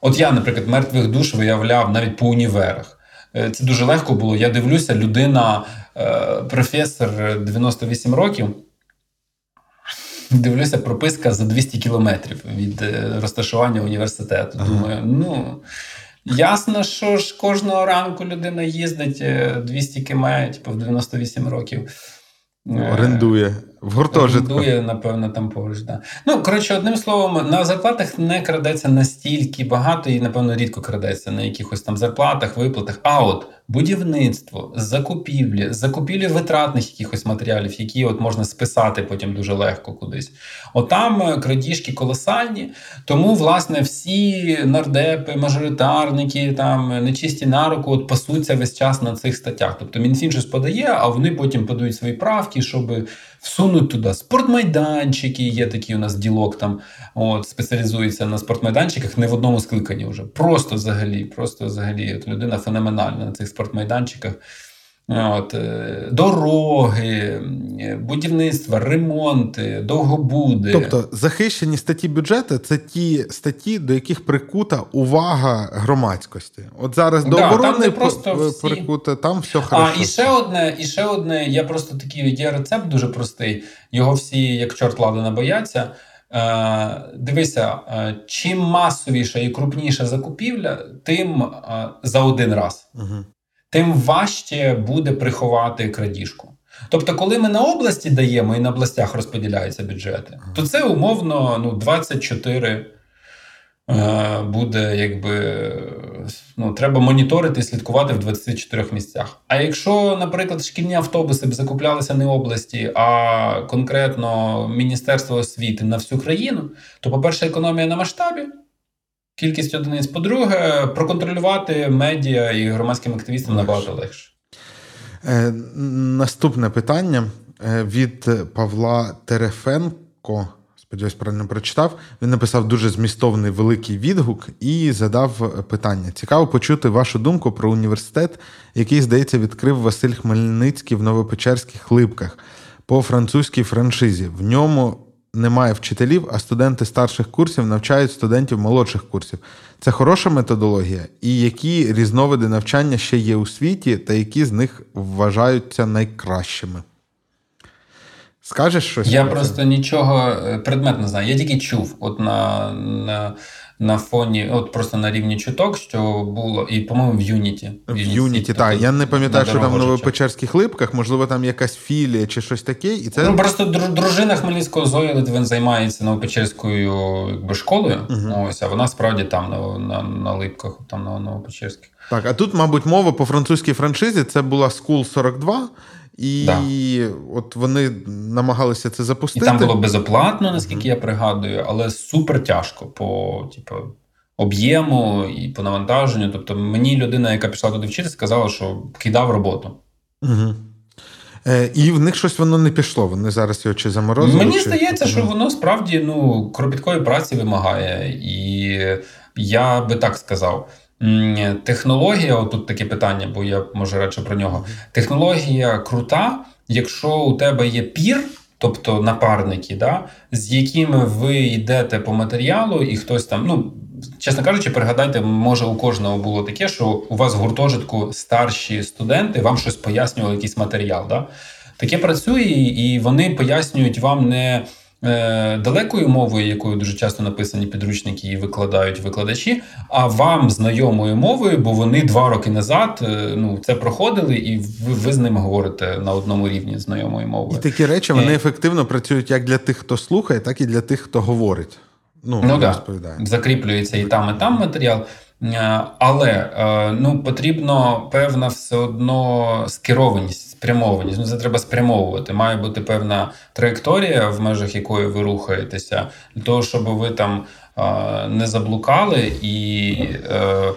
От я, наприклад, мертвих душ виявляв навіть по універах. Е, Це дуже легко було. Я дивлюся, людина, е, професор е, 98 років. Дивлюся, прописка за 200 кілометрів від розташування університету. Ага. Думаю, ну ясно, що ж кожного ранку людина їздить е, 200 км, типу, в 98 років. Е, Орендує в гуртожитку. Орендує, напевно, там поруч. Да. Ну, коротше, одним словом, на зарплатах не крадеться настільки багато і, напевно, рідко крадеться на якихось там зарплатах, виплатах. А от будівництво, закупівлі, закупівлі витратних якихось матеріалів, які от можна списати потім дуже легко кудись. Отам е, крадіжки колосальні. Тому, власне, всі нардепи, мажоритарники, там нечисті на руку от пасуться весь час на цих статтях. Тобто Мінфін щось подає, а вони потім подають свої правки, щоб всунуть туди спортмайданчики. Є такий у нас ділок там, от спеціалізується на спортмайданчиках, не в одному скликанні вже. Просто взагалі, просто взагалі, от людина феноменальна на цих спортмайданчиках. От, е, дороги, е, будівництва, ремонти, довгобуди. Тобто захищені статті бюджету це ті статті, до яких прикута увага громадськості. От зараз до Да, оборони просто всі- прикута, там все А і ще одне, і ще одне, я просто такий є рецепт дуже простий. Його всі, як чорт ладана, бояться. Е, дивися, е, чим масовіша і крупніша закупівля, тим за один раз, Угу. Тим важче буде приховати крадіжку. Тобто, коли ми на області даємо і на областях розподіляються бюджети, то це умовно ну, 24 е, буде якби ну, треба моніторити і слідкувати в 24 місцях. А якщо, наприклад, шкільні автобуси б закуплялися не області, а конкретно Міністерство освіти на всю країну, то, по-перше, економія на масштабі. Кількість одиниць. По-друге, проконтролювати медіа і громадським активістам Легше. набагато легше. Е, наступне питання е, від Павла Терефенко. Сподіваюсь, правильно прочитав. Він написав дуже змістовний великий відгук і задав питання. Цікаво почути вашу думку про університет, який, здається, відкрив Василь Хмельницький в Новопечерських липках по французькій франшизі. В ньому немає вчителів, а студенти старших курсів навчають студентів молодших курсів. Це хороша методологія, і які різновиди навчання ще є у світі, та які з них вважаються найкращими. Скажеш щось? Я просто нічого е, предмет не знаю. Я тільки чув, от на, на, на фоні, от просто на рівні чуток, що було, і, по-моєму, в Юніті. В Юніті, так. Я не пам'ятаю, що там в Новопечерських липках, можливо, там якась філія чи щось таке. І це... Ну, просто дружина Хмельницького Зоя Литвин займається Новопечерською якби, школою. Мгм. Ось, а вона справді там на, на, на липках, там на Новопечерських. Так, а тут, мабуть, мова по французькій франшизі це була School 42, і Да. от вони намагалися це І запустити. там було безоплатно, наскільки я пригадую, але супер тяжко по типу, об'єму і по навантаженню. Тобто, мені людина, яка пішла туди вчитися, сказала, що кидав роботу. Угу. Е, і в них щось воно не пішло. Вони зараз його чи заморозили. Мені чи... здається, що воно справді ну, кропіткої праці вимагає. І я би так сказав. Технологія, отут таке питання, бо я може радше про нього. Технологія крута, якщо у тебе є пір, тобто напарники, да, з якими ви йдете по матеріалу, і хтось там, ну чесно кажучи, пригадайте, може у кожного було таке, що у вас в гуртожитку старші студенти вам щось пояснювали, якийсь матеріал. Да? Таке працює, і вони пояснюють вам не далекою мовою, якою дуже часто написані підручники і викладають викладачі, а вам знайомою мовою, бо вони два роки назад е, ну, це проходили, і ви, ви з ними говорите на одному рівні знайомою І такі речі вони Е. ефективно працюють як для тих, хто слухає, так і для тих, хто говорить. Ну, Ну да. закріплюється і там, і там матеріал. Е, Але е, ну, потрібно певна все одно скерованість, спрямованість. Ну, це треба спрямовувати. Має бути певна траєкторія, в межах якої ви рухаєтеся, для того, щоб ви там не заблукали і. е,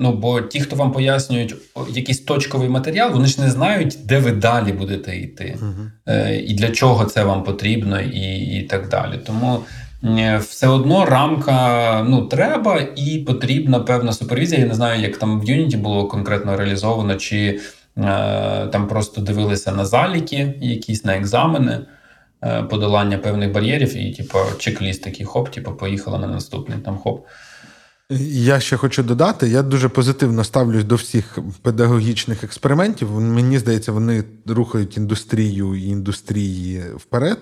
Ну, бо ті, хто вам пояснюють якийсь точковий матеріал, вони ж не знають, де ви далі будете йти, е, і для чого це вам потрібно, і, і так далі. Тому е, все одно рамка ну, треба і потрібна певна супервізія. Я не знаю, як там в Unity було конкретно реалізовано, чи там просто дивилися на заліки, якісь на екзамени, е, подолання певних бар'єрів, і типу, чек-ліст такий хоп, типу, поїхала на наступний там хоп. Я ще хочу додати, я дуже позитивно ставлюсь до всіх педагогічних експериментів. Мені здається, вони рухають індустрію і індустрії вперед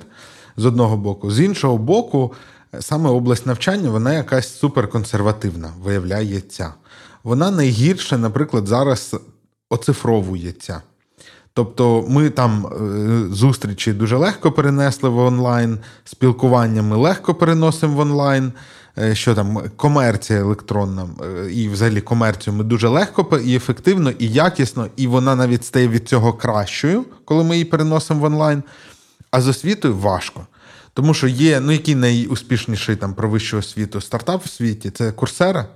з одного боку. З іншого боку, саме область навчання вона якась суперконсервативна, виявляється. Вона найгірше, наприклад, зараз оцифровується. Тобто ми там е, зустрічі дуже легко перенесли в онлайн, спілкування ми легко переносимо в онлайн. Е, Що там, комерція електронна е, і взагалі комерцію ми дуже легко і ефективно, і якісно, і вона навіть стає від цього кращою, коли ми її переносимо в онлайн. А з освітою важко. Тому що є, ну який найуспішніший там про вищу освіту стартап в світі це Курсера.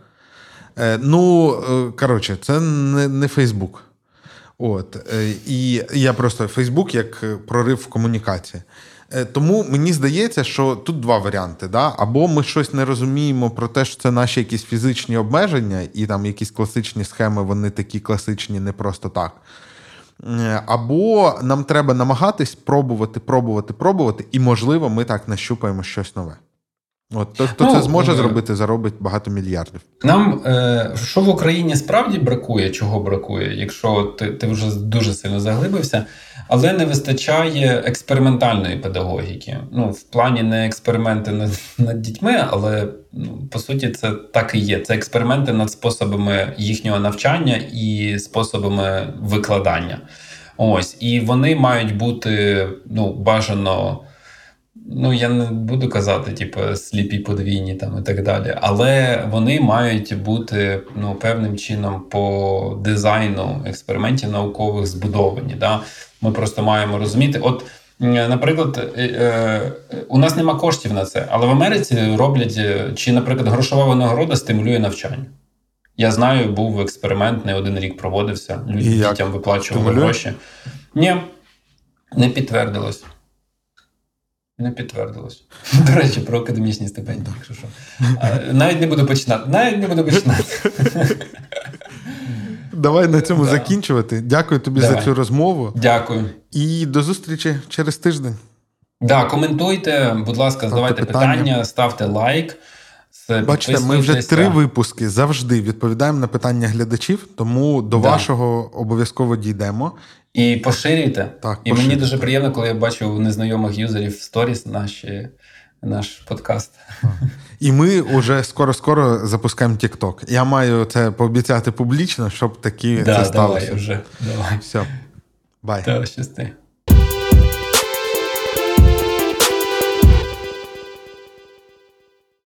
Е, ну, е, коротше, це не, не Фейсбук. От, е, і я просто Фейсбук як прорив в комунікації. Тому мені здається, що тут два варіанти. Да? Або ми щось не розуміємо про те, що це наші якісь фізичні обмеження, і там якісь класичні схеми, вони такі класичні не просто так. Або нам треба намагатись пробувати, пробувати, пробувати, і, можливо, ми так нащупаємо щось нове. От той, хто Ну, це зможе е, зробити, заробить багато мільярдів. Нам е, що в Україні справді бракує, чого бракує, якщо ти, ти вже дуже сильно заглибився, але не вистачає експериментальної педагогіки. Ну, в плані не експерименти над, над дітьми, але ну, по суті це так і є. Це експерименти над способами їхнього навчання і способами викладання. Ось, і вони мають бути ну, бажано. Ну, я не буду казати, типу, сліпі подвійні там і так далі. Але вони мають бути ну, певним чином по дизайну експериментів наукових збудовані. Да? Ми просто маємо розуміти. От, наприклад, е, е, у нас нема коштів на це, але в Америці роблять, чи, наприклад, грошова винагорода стимулює навчання. Я знаю, був експеримент, не один рік проводився. Люд- І як? Дітям виплачували Стимулює? гроші. Ні, не підтвердилось. Не підтвердилось. До речі, про академічні стипендії, якщо що. Навіть не буду починати. Навіть не буду починати. Давай на цьому Да. закінчувати. Дякую тобі Давай. за цю розмову. Дякую. І до зустрічі через тиждень. Да, коментуйте, будь ласка, задавайте питання. питання, ставте лайк, Бачите, ми вже три випуски завжди відповідаємо на питання глядачів, тому до Да. вашого обов'язково дійдемо. І поширюйте. Так, і мені дуже приємно, коли я бачу незнайомих юзерів в сторіс наші, наш подкаст. І ми вже скоро-скоро запускаємо TikTok. Я маю це пообіцяти публічно, щоб такі Да, це давай вже. Давай. Все. Бай. Та, щасти.